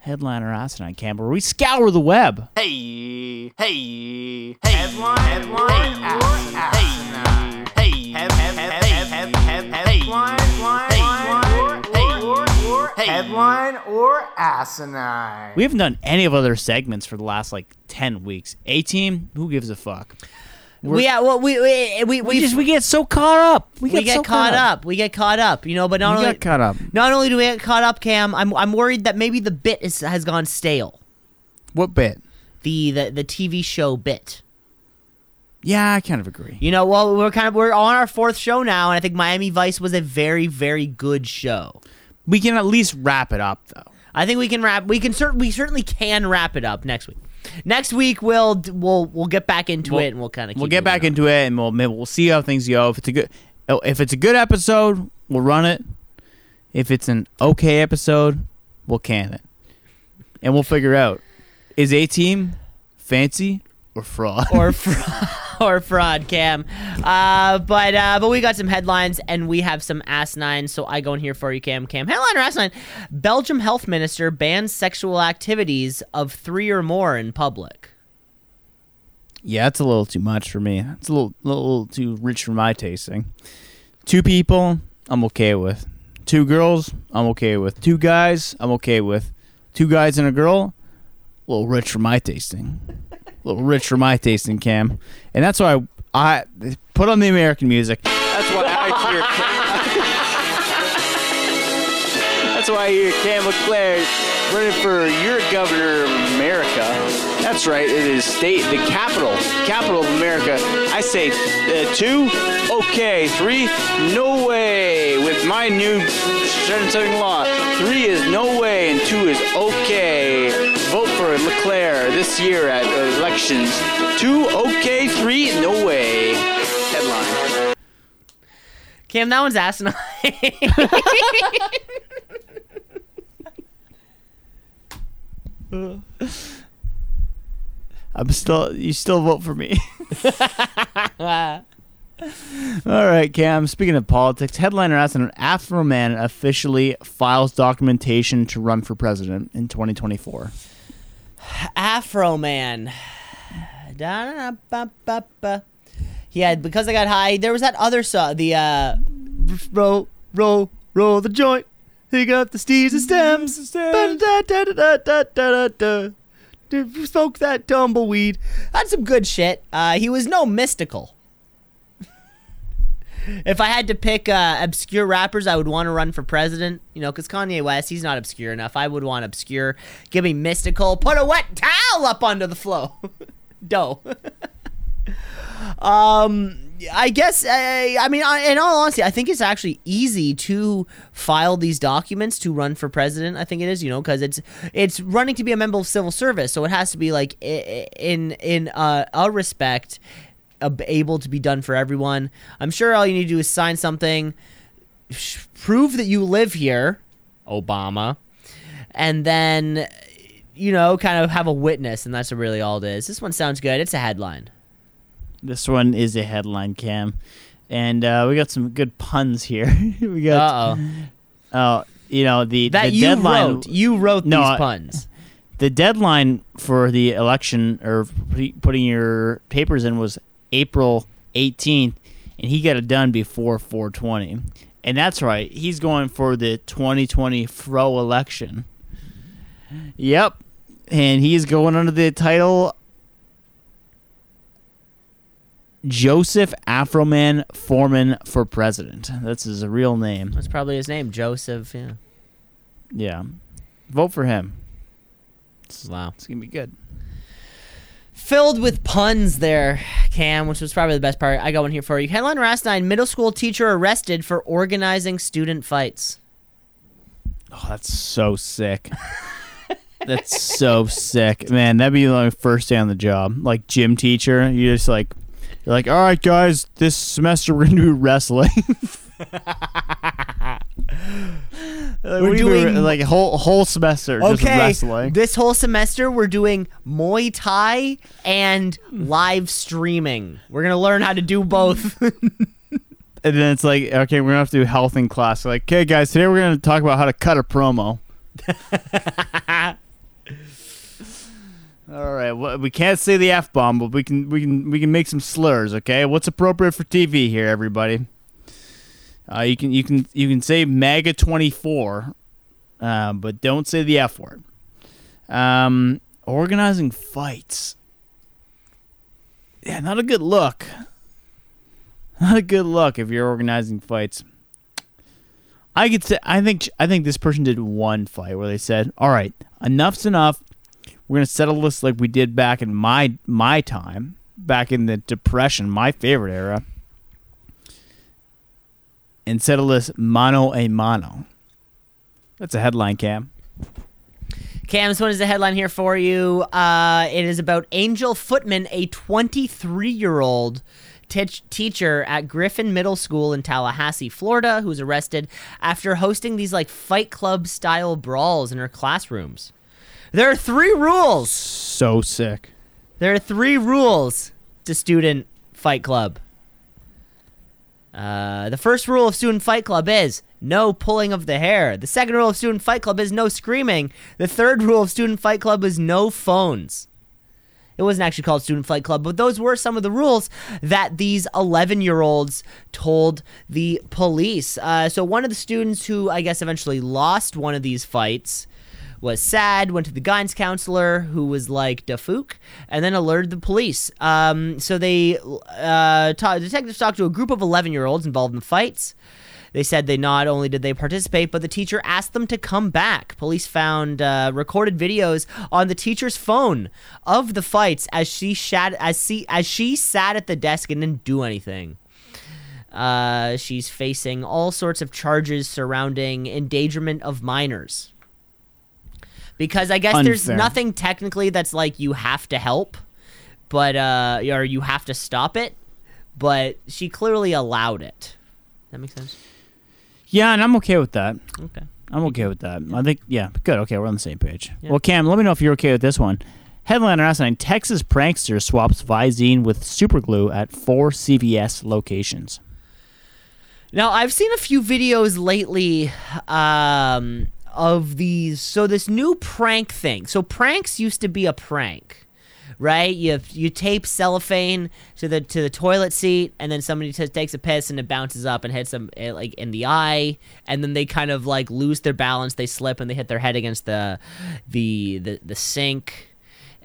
headliner asinine, Cam, where we scour the web. Hey, hey, hey, headline, headline, hey, hey, headline, or asinine. We haven't done any of other segments for the last like ten weeks. A team, who gives a fuck? We're- We yeah, well we we we, We just we get so caught up. We, we get so caught up. We get caught up. You know, but not We only got caught up. not only do we get caught up, Cam, I'm I'm worried that maybe the bit is, has gone stale. What bit? The the the TV show bit. Yeah, I kind of agree. You know, well, we're kind of we're on our fourth show now, and I think Miami Vice was a very very good show. We can at least wrap it up though. I think we can wrap. We can cert- We certainly can wrap it up next week. Next week we'll we'll we'll get back into We'll- it and we'll kind of We'll get back into it and we'll maybe we'll see how things go. If it's a good oh, if it's a good episode, we'll run it. If it's an okay episode, we'll can it. And we'll figure out is A team fancy or fraud? or fraud, or fraud cam. Uh, but uh, but we got some headlines and we have some asinine. So I go in here for you, Cam. Cam headline or asinine? Belgium health minister bans sexual activities of three or more in public. yeah, it's a little too much for me. It's a little little too rich for my tasting. Two people, I'm okay with. Two girls, I'm okay with. Two guys, I'm okay with. Two guys and a girl, a little rich for my tasting. Little rich for my tasting, Cam. And that's why I, I put on the American music. That's why I that's why I hear Cam Leclerc running for your governor of America. That's right. It is state, the capital, capital of America. I say uh, two, okay. Three, no way. With my new setting law, three is no way, and two is okay. Vote for Leclerc this year at uh, elections. Two, okay. Three, no way. Headline. Cam, that one's asinine. I'm still. You still vote for me. All right, Cam. Speaking of politics, headliner asks an Afroman officially files documentation to run for president in 2024. Afroman. Yeah, because I got high. There was that other song, the uh, roll, roll, roll the joint. Pick up the steeds and stems. Smoke that tumbleweed. That's some good shit. Uh, he was no Mystikal. if I had to pick uh, obscure rappers, I would want to run for president. You know, because Kanye West, he's not obscure enough. I would want obscure. Give me Mystikal. Put a wet towel up under the flow. Dough. um, I guess. Uh, I mean, I, in all honesty, I think it's actually easy to file these documents to run for president. I think it is, you know, because it's it's running to be a member of civil service, so it has to be like i- i- in in uh, a respect able to be done for everyone. I'm sure all you need to do is sign something, prove that you live here, Obama, and then you know, kind of have a witness, and that's really all it is. This one sounds good. It's a headline. This one is a headline, Cam, and uh, we got some good puns here. we got. Uh oh. Oh, you know the That the you deadline. wrote. You wrote No, these puns. the deadline for the election or putting your papers in was April 18th, and he got it done before 420. And that's right, he's going for the 2020 fro election. Yep, and he's going under the title Joseph Afroman Foreman for president. That's his real name. That's probably his name, Joseph. Yeah. Yeah, vote for him. Wow. It's gonna be good. Filled with puns there, Cam, which was probably the best part. I got one here for you. Headline Rastine, middle school teacher arrested for organizing student fights. Oh, that's so sick. that's so sick, man. That'd be like first day on the job, like gym teacher. You just like, you're like, all right, guys, this semester we're gonna do wrestling. We're doing- like whole whole semester just Okay, wrestling. this whole semester we're doing Muay Thai and live streaming. We're gonna learn how to do both. And then it's like, okay, we're gonna have to do health in class. Like, okay, guys, today we're gonna talk about how to cut a promo. All right, well, we can't say the f bomb, but we can we can we can make some slurs. Okay, what's appropriate for TV here, everybody? Uh, you can you can you can say MAGA twenty four, uh, but don't say the f word. Um, organizing fights. Yeah, not a good look. Not a good look if you're organizing fights. I could say I think I think this person did one fight where they said, "All right, enough's enough. We're gonna settle this like we did back in my my time, back in the depression, my favorite era, and settle this mano a mano." That's a headline, Cam. Cam, this one is a headline here for you. Uh, it is about Angel Footman, a 23 year old teach teacher at Griffin Middle School in Tallahassee, Florida, who was arrested after hosting these like fight club style brawls in her classrooms. There are three rules. So sick. There are three rules to student fight club. Uh, the first rule of student fight club is no pulling of the hair. The second rule of student fight club is no screaming. The third rule of student fight club is no phones. It wasn't actually called Student Fight Club, but those were some of the rules that these 11 year olds told the police. Uh, so, one of the students who I guess eventually lost one of these fights was sad, went to the guidance counselor who was like, Dafook, and then alerted the police. Um, so, they, uh, ta- detectives talked to a group of 11 year olds involved in the fights. They said they not only did they participate, but the teacher asked them to come back. Police found uh, recorded videos on the teacher's phone of the fights as she sat as she as she sat at the desk and didn't do anything. Uh, she's facing all sorts of charges surrounding endangerment of minors. Because I guess there's nothing technically that's like you have to help, but uh, or you have to stop it. But she clearly allowed it. That makes sense. Yeah, and I'm okay with that. Okay. I'm okay with that. I think, yeah, good. Okay, we're on the same page. Well, Cam, let me know if you're okay with this one. Headline last night Texas prankster swaps Visine with superglue at four CVS locations. Now I've seen a few videos lately um, of these. So this new prank thing. So pranks used to be a prank, right? You you tape cellophane to the to the toilet seat, and then somebody t- takes a piss and it bounces up and hits them eh, like in the eye, and then they kind of like lose their balance, they slip and they hit their head against the the the, the sink.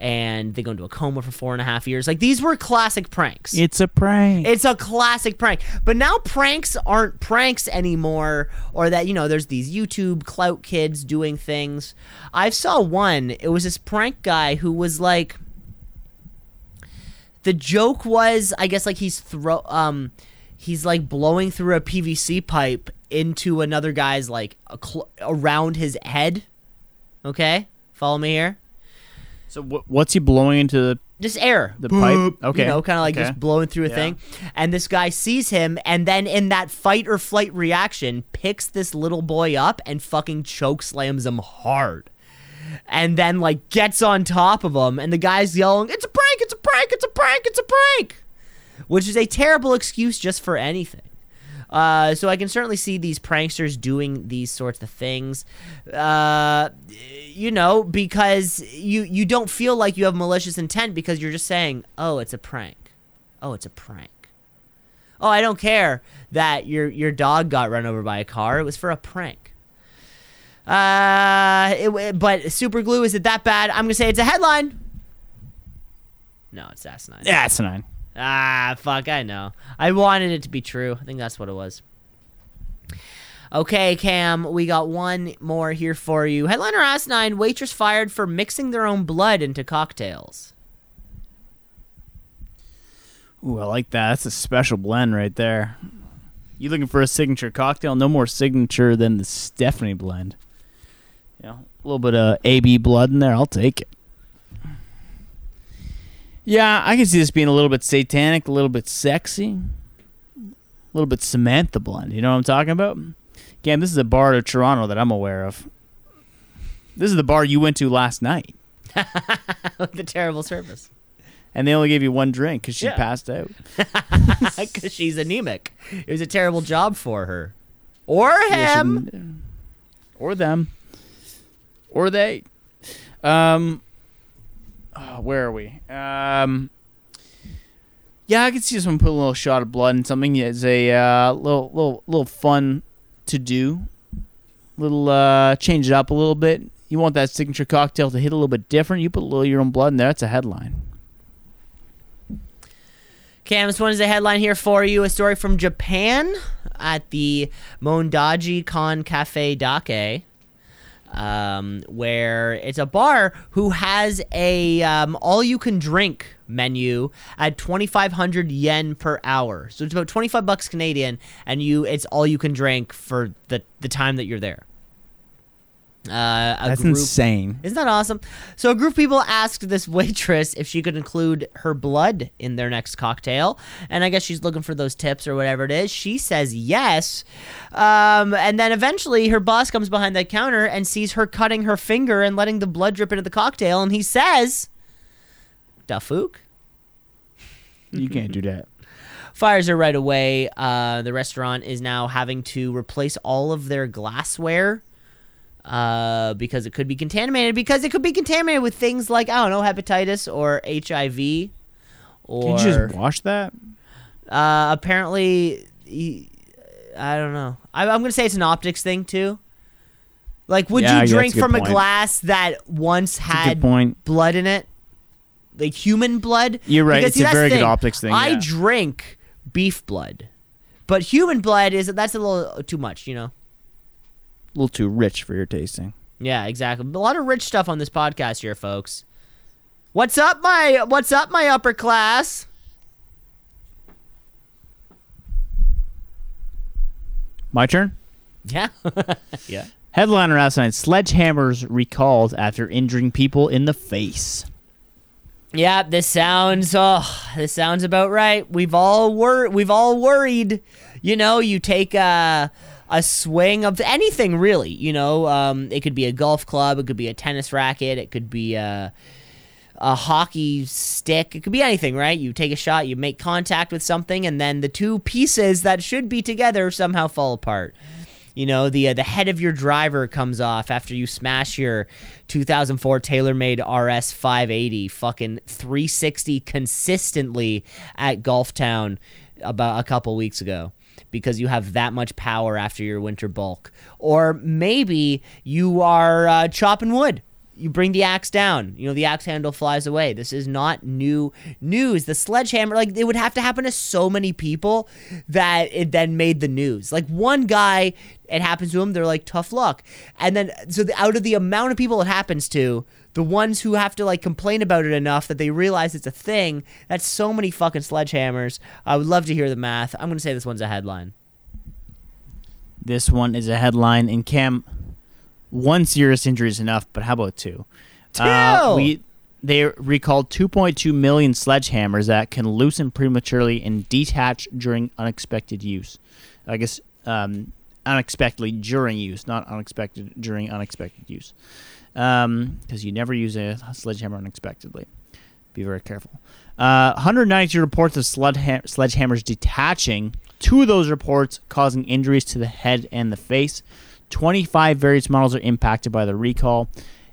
And they go into a coma for four and a half years. Like these were classic pranks. It's a prank. It's a classic prank. But now pranks aren't pranks anymore, or that, you know, there's these YouTube clout kids doing things. I saw one, it was this prank guy who was like, the joke was, I guess, like he's throw, um, he's like blowing through a PVC pipe into another guy's like a cl- around his head. Okay, follow me here. So wh- what's he blowing into the, Just air. the pipe? Okay. You know, kind of like Okay. just blowing through a Yeah. thing. And this guy sees him, and then in that fight or flight reaction, picks this little boy up and fucking choke slams him hard. And then, like, gets on top of him, and the guy's yelling, It's a prank! It's a prank! It's a prank! It's a prank! Which is a terrible excuse just for anything. Uh, so I can certainly see these pranksters doing these sorts of things, uh, you know, because you you don't feel like you have malicious intent because you're just saying, "Oh, it's a prank. Oh, it's a prank. Oh, I don't care that your your dog got run over by a car. It was for a prank." Uh, it, but super glue is it that bad? I'm gonna say it's a headline. No, it's asinine. Yeah, it's a nine. Ah, fuck, I know. I wanted it to be true. I think that's what it was. Okay, Cam, we got one more here for you. Headliner Asinine waitress fired for mixing their own blood into cocktails. Ooh, I like that. That's a special blend right there. You looking for a signature cocktail? No more signature than the Stephanie blend. Know, a little bit of AB blood in there. I'll take it. Yeah, I can see this being a little bit satanic, a little bit sexy, a little bit Samantha blend. You know what I'm talking about? Again, this is a bar to Toronto that I'm aware of. This is the bar you went to last night, the terrible service. and they only gave you one drink because she Yeah. passed out. Because she's anemic. It was a terrible job for her. Or him. or them, or they. Um, where are we? Um, yeah, I could see someone put a little shot of blood in something as a uh, little, little, little fun to do. Little uh, change it up a little bit. You want that signature cocktail to hit a little bit different. You put a little your own blood in there. That's a headline. Cam, this one is a headline here for you. A story from Japan at the Mondaji Kon Cafe Dake, um, where it's a bar who has a um, all-you-can-drink menu at 2,500 yen per hour. So it's about 25 bucks Canadian, and you it's all you can drink for the the time that you're there. Uh, a That's group- insane. isn't that awesome? So a group of people asked this waitress if she could include her blood in their next cocktail, and I guess she's looking for those tips or whatever it is. She says yes, um, and then eventually her boss comes behind the counter and sees her cutting her finger and letting the blood drip into the cocktail, and he says, "Dafook." You can't do that. fires her right away. Uh, the restaurant is now having to replace all of their glassware uh, because it could be contaminated. Because it could be contaminated with things like I don't know, hepatitis or HIV. Can Or you just wash that? uh, apparently, I don't know. I, I'm gonna say it's an optics thing too. Like, would Yeah, yeah, you drink a good from a glass that once had point. blood in it, like human blood. You're right, Because, it's see, a very good thing. optics thing, I yeah. drink beef blood, but human blood is that's a little too much, you know. A little too rich for your tasting. Yeah, exactly. A lot of rich stuff on this podcast here, folks. What's up, my What's up, my upper class? My turn. Yeah, yeah. Headliner last night: Sledgehammers recalled after injuring people in the face. Yeah, this sounds oh, this sounds about right. We've all wor- we've all worried. You know, you take a a swing of anything really, you know, um, it could be a golf club, it could be a tennis racket, it could be a a hockey stick, it could be anything, right? You take a shot, you make contact with something and then the two pieces that should be together somehow fall apart. You know, the uh, the head of your driver comes off after you smash your 2004 TaylorMade RS 580 fucking 360 consistently at Golf Town about a couple weeks ago because you have that much power after your winter bulk. Or maybe you are uh, chopping wood. You bring the axe down. You know, the axe handle flies away. This is not new news. The sledgehammer, like, it would have to happen to so many people that it then made the news. Like, one guy, it happens to him, they're like, tough luck. And then, so the, out of the amount of people it happens to, the ones who have to, like, complain about it enough that they realize it's a thing, that's so many fucking sledgehammers. I would love to hear the math. I'm going to say this one's a headline. This one is a headline in Cam. One serious injury is enough, but how about two? Uh, Two! we they recalled 2.2 million sledgehammers that can loosen prematurely and detach during unexpected use. I guess um, unexpectedly during use, not unexpected during unexpected use, because you never use a sledgehammer unexpectedly. Be very careful. Uh, 192 reports of sledgeha- sledgehammers detaching. Two of those reports causing injuries to the head and the face. 25 various models are impacted by the recall,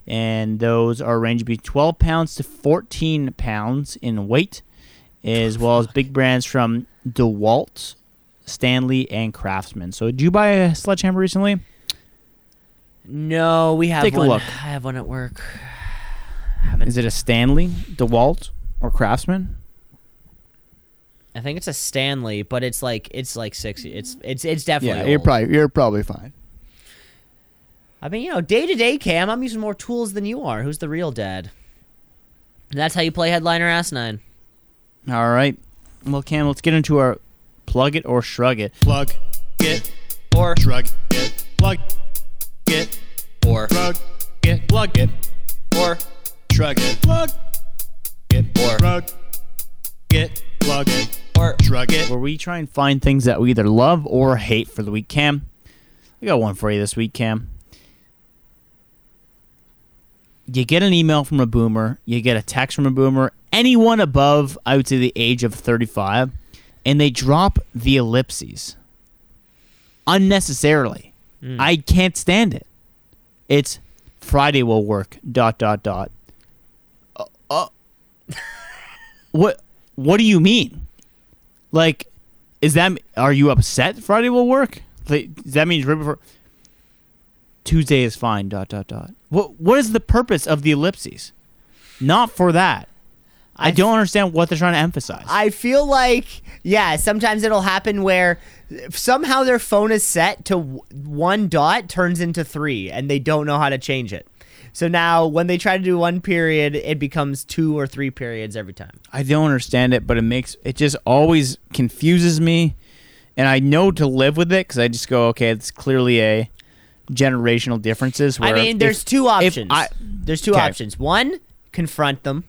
and those are ranging between 12 pounds to 14 pounds in weight, as well as big brands from DeWalt, Stanley, and Craftsman. So, did you buy a sledgehammer recently? No, we have Take a one. look. I have one at work. Is it a Stanley, DeWalt, or Craftsman? I think it's a Stanley, but it's like it's like six. It's it's it's definitely. Yeah, you're old. probably you're probably fine. I mean, you know, day to day, Cam, I'm using more tools than you are. Who's the real dad? And that's how you play headliner ass nine. All right. Well, Cam, let's get into our plug it or shrug it. Plug it, Or shrug it, plug it, or shrug it, plug it, or shrug it, plug it, Or- shrug it, plug it, or shrug it. Where we try and find things that we either love or hate for the week. Cam, I got one for you this week, Cam. You get an email from a boomer, you get a text from a boomer, anyone above, I would say, the age of 35, and they drop the ellipses unnecessarily. I can't stand it. It's Friday will work, dot, dot, dot. Uh, uh, what, what do you mean? Like, is that are you upset Friday will work? Like, does that mean right before Tuesday is fine? Dot dot dot. What what is the purpose of the ellipses? Not for that. I, I don't understand what they're trying to emphasize. I feel like yeah, sometimes it'll happen where somehow their phone is set to one dot turns into three, and they don't know how to change it. So now when they try to do one period, it becomes two or three periods every time. I don't understand it, but it makes it just always confuses me, and I know to live with it because I just go, okay, it's clearly a generational differences. I mean, if- there's two options. I- there's two Okay. options. One, confront them.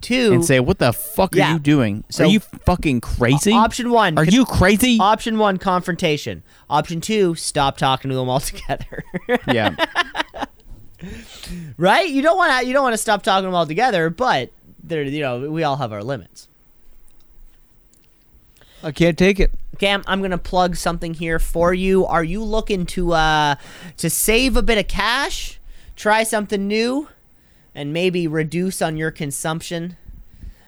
Two, and say, what the fuck Yeah. are you doing? So- are you fucking crazy? option one. Are con- you crazy? Option one, confrontation. Option two, stop talking to them altogether. yeah. right? You don't want to. You don't want to stop talking to them altogether, but there, you know, we all have our limits. I can't take it. Cam, I'm gonna plug something here for you. Are you looking to uh to save a bit of cash, try something new, and maybe reduce on your consumption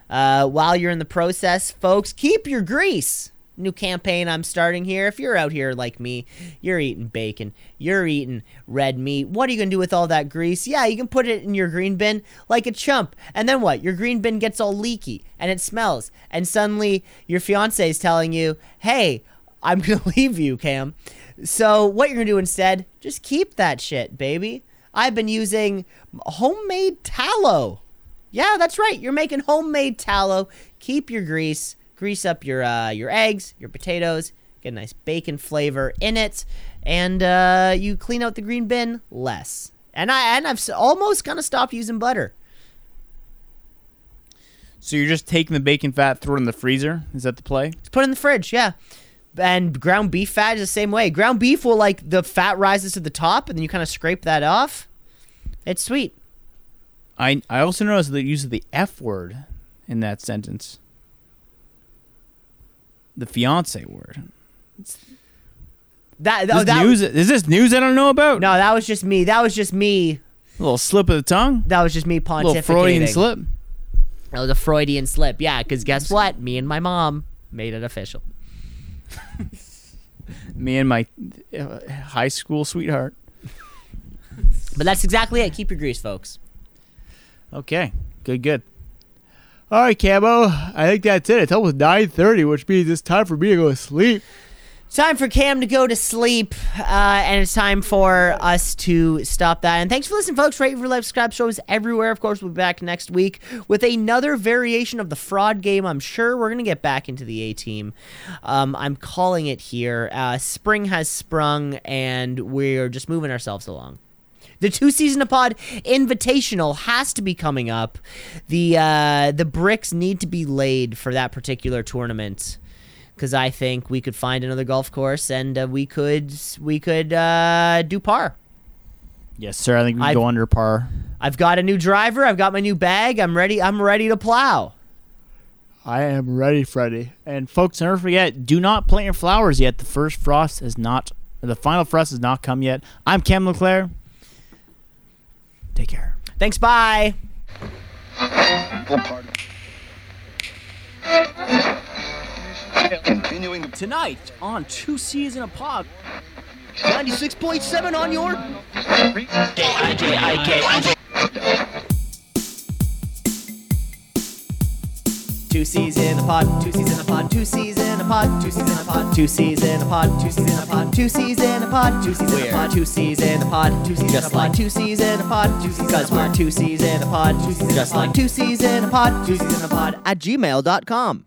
uh, while you're in the process, folks? Keep your grease. New campaign I'm starting here. If you're out here like me, you're eating bacon, you're eating red meat. What are you gonna do with all that grease? Yeah, you can put it in your green bin like a chump, and then what? Your green bin gets all leaky and it smells, and suddenly your fiance is telling you, "Hey, I'm gonna leave you, Cam." So what you're gonna do instead? Just keep that shit, baby. I've been using homemade tallow. Yeah, that's right. You're making homemade tallow. Keep your grease. Grease up your uh, your eggs, your potatoes. Get a nice bacon flavor in it, and uh, you clean out the green bin less. And I and I've almost kind of stopped using butter. So you're just taking the bacon fat, throw it in the freezer? Is that the play? Just put it in the fridge, yeah. And ground beef fat is the same way. Ground beef will like the fat rises to the top, and then you kind of scrape that off. It's sweet. I I also noticed the use of the F word in that sentence. The fiance word. That, oh, This oh, that news is this news I don't know about? no, that was just me. That was just me. A little slip of the tongue. That was just me A pontificating. little Freudian slip. That was a Freudian slip. Yeah, because guess what? Me and my mom made it official. Me and my uh, high school sweetheart. But that's exactly it. Keep your grease, folks. Okay, good, good. All right, Camo. I think that's it. It's almost nine thirty, which means it's time for me to go to sleep. Time for Cam to go to sleep, uh, and it's time for us to stop that. And thanks for listening, folks. Rate, like, subscribe, shows everywhere. Of course, we'll be back next week with another variation of the fraud game. I'm sure we're gonna get back into the A team. Um, I'm calling it here. Uh, spring has sprung, and we're just moving ourselves along. The Two C's in a Pod invitational has to be coming up. The uh, the bricks need to be laid for that particular tournament because I think we could find another golf course and uh, we could we could uh, do par. Yes, sir. I think we can I've- go under par. I've got a new driver. I've got my new bag. I'm ready. I'm ready to plow. I am ready, Freddy. And folks, never forget: do not plant your flowers yet. The first frost has not, the final frost has not come yet. I'm Cam Leclerc. Take care. Thanks. Bye. Continuing Tonight on Two C's in a Pod. Ninety-six point seven on your. Two C's in a pod, two C's in a pod, two C's in a pod, two C's in a pod, two C's in a pod, two C's in a pod, two C's in a pod, two C's in a pod, two C's in a pod, two C's just like two C's in a pod, two C's because we're two C's in a pod, two C's just like two C's in a pod, two C's in a pod at gmail.com.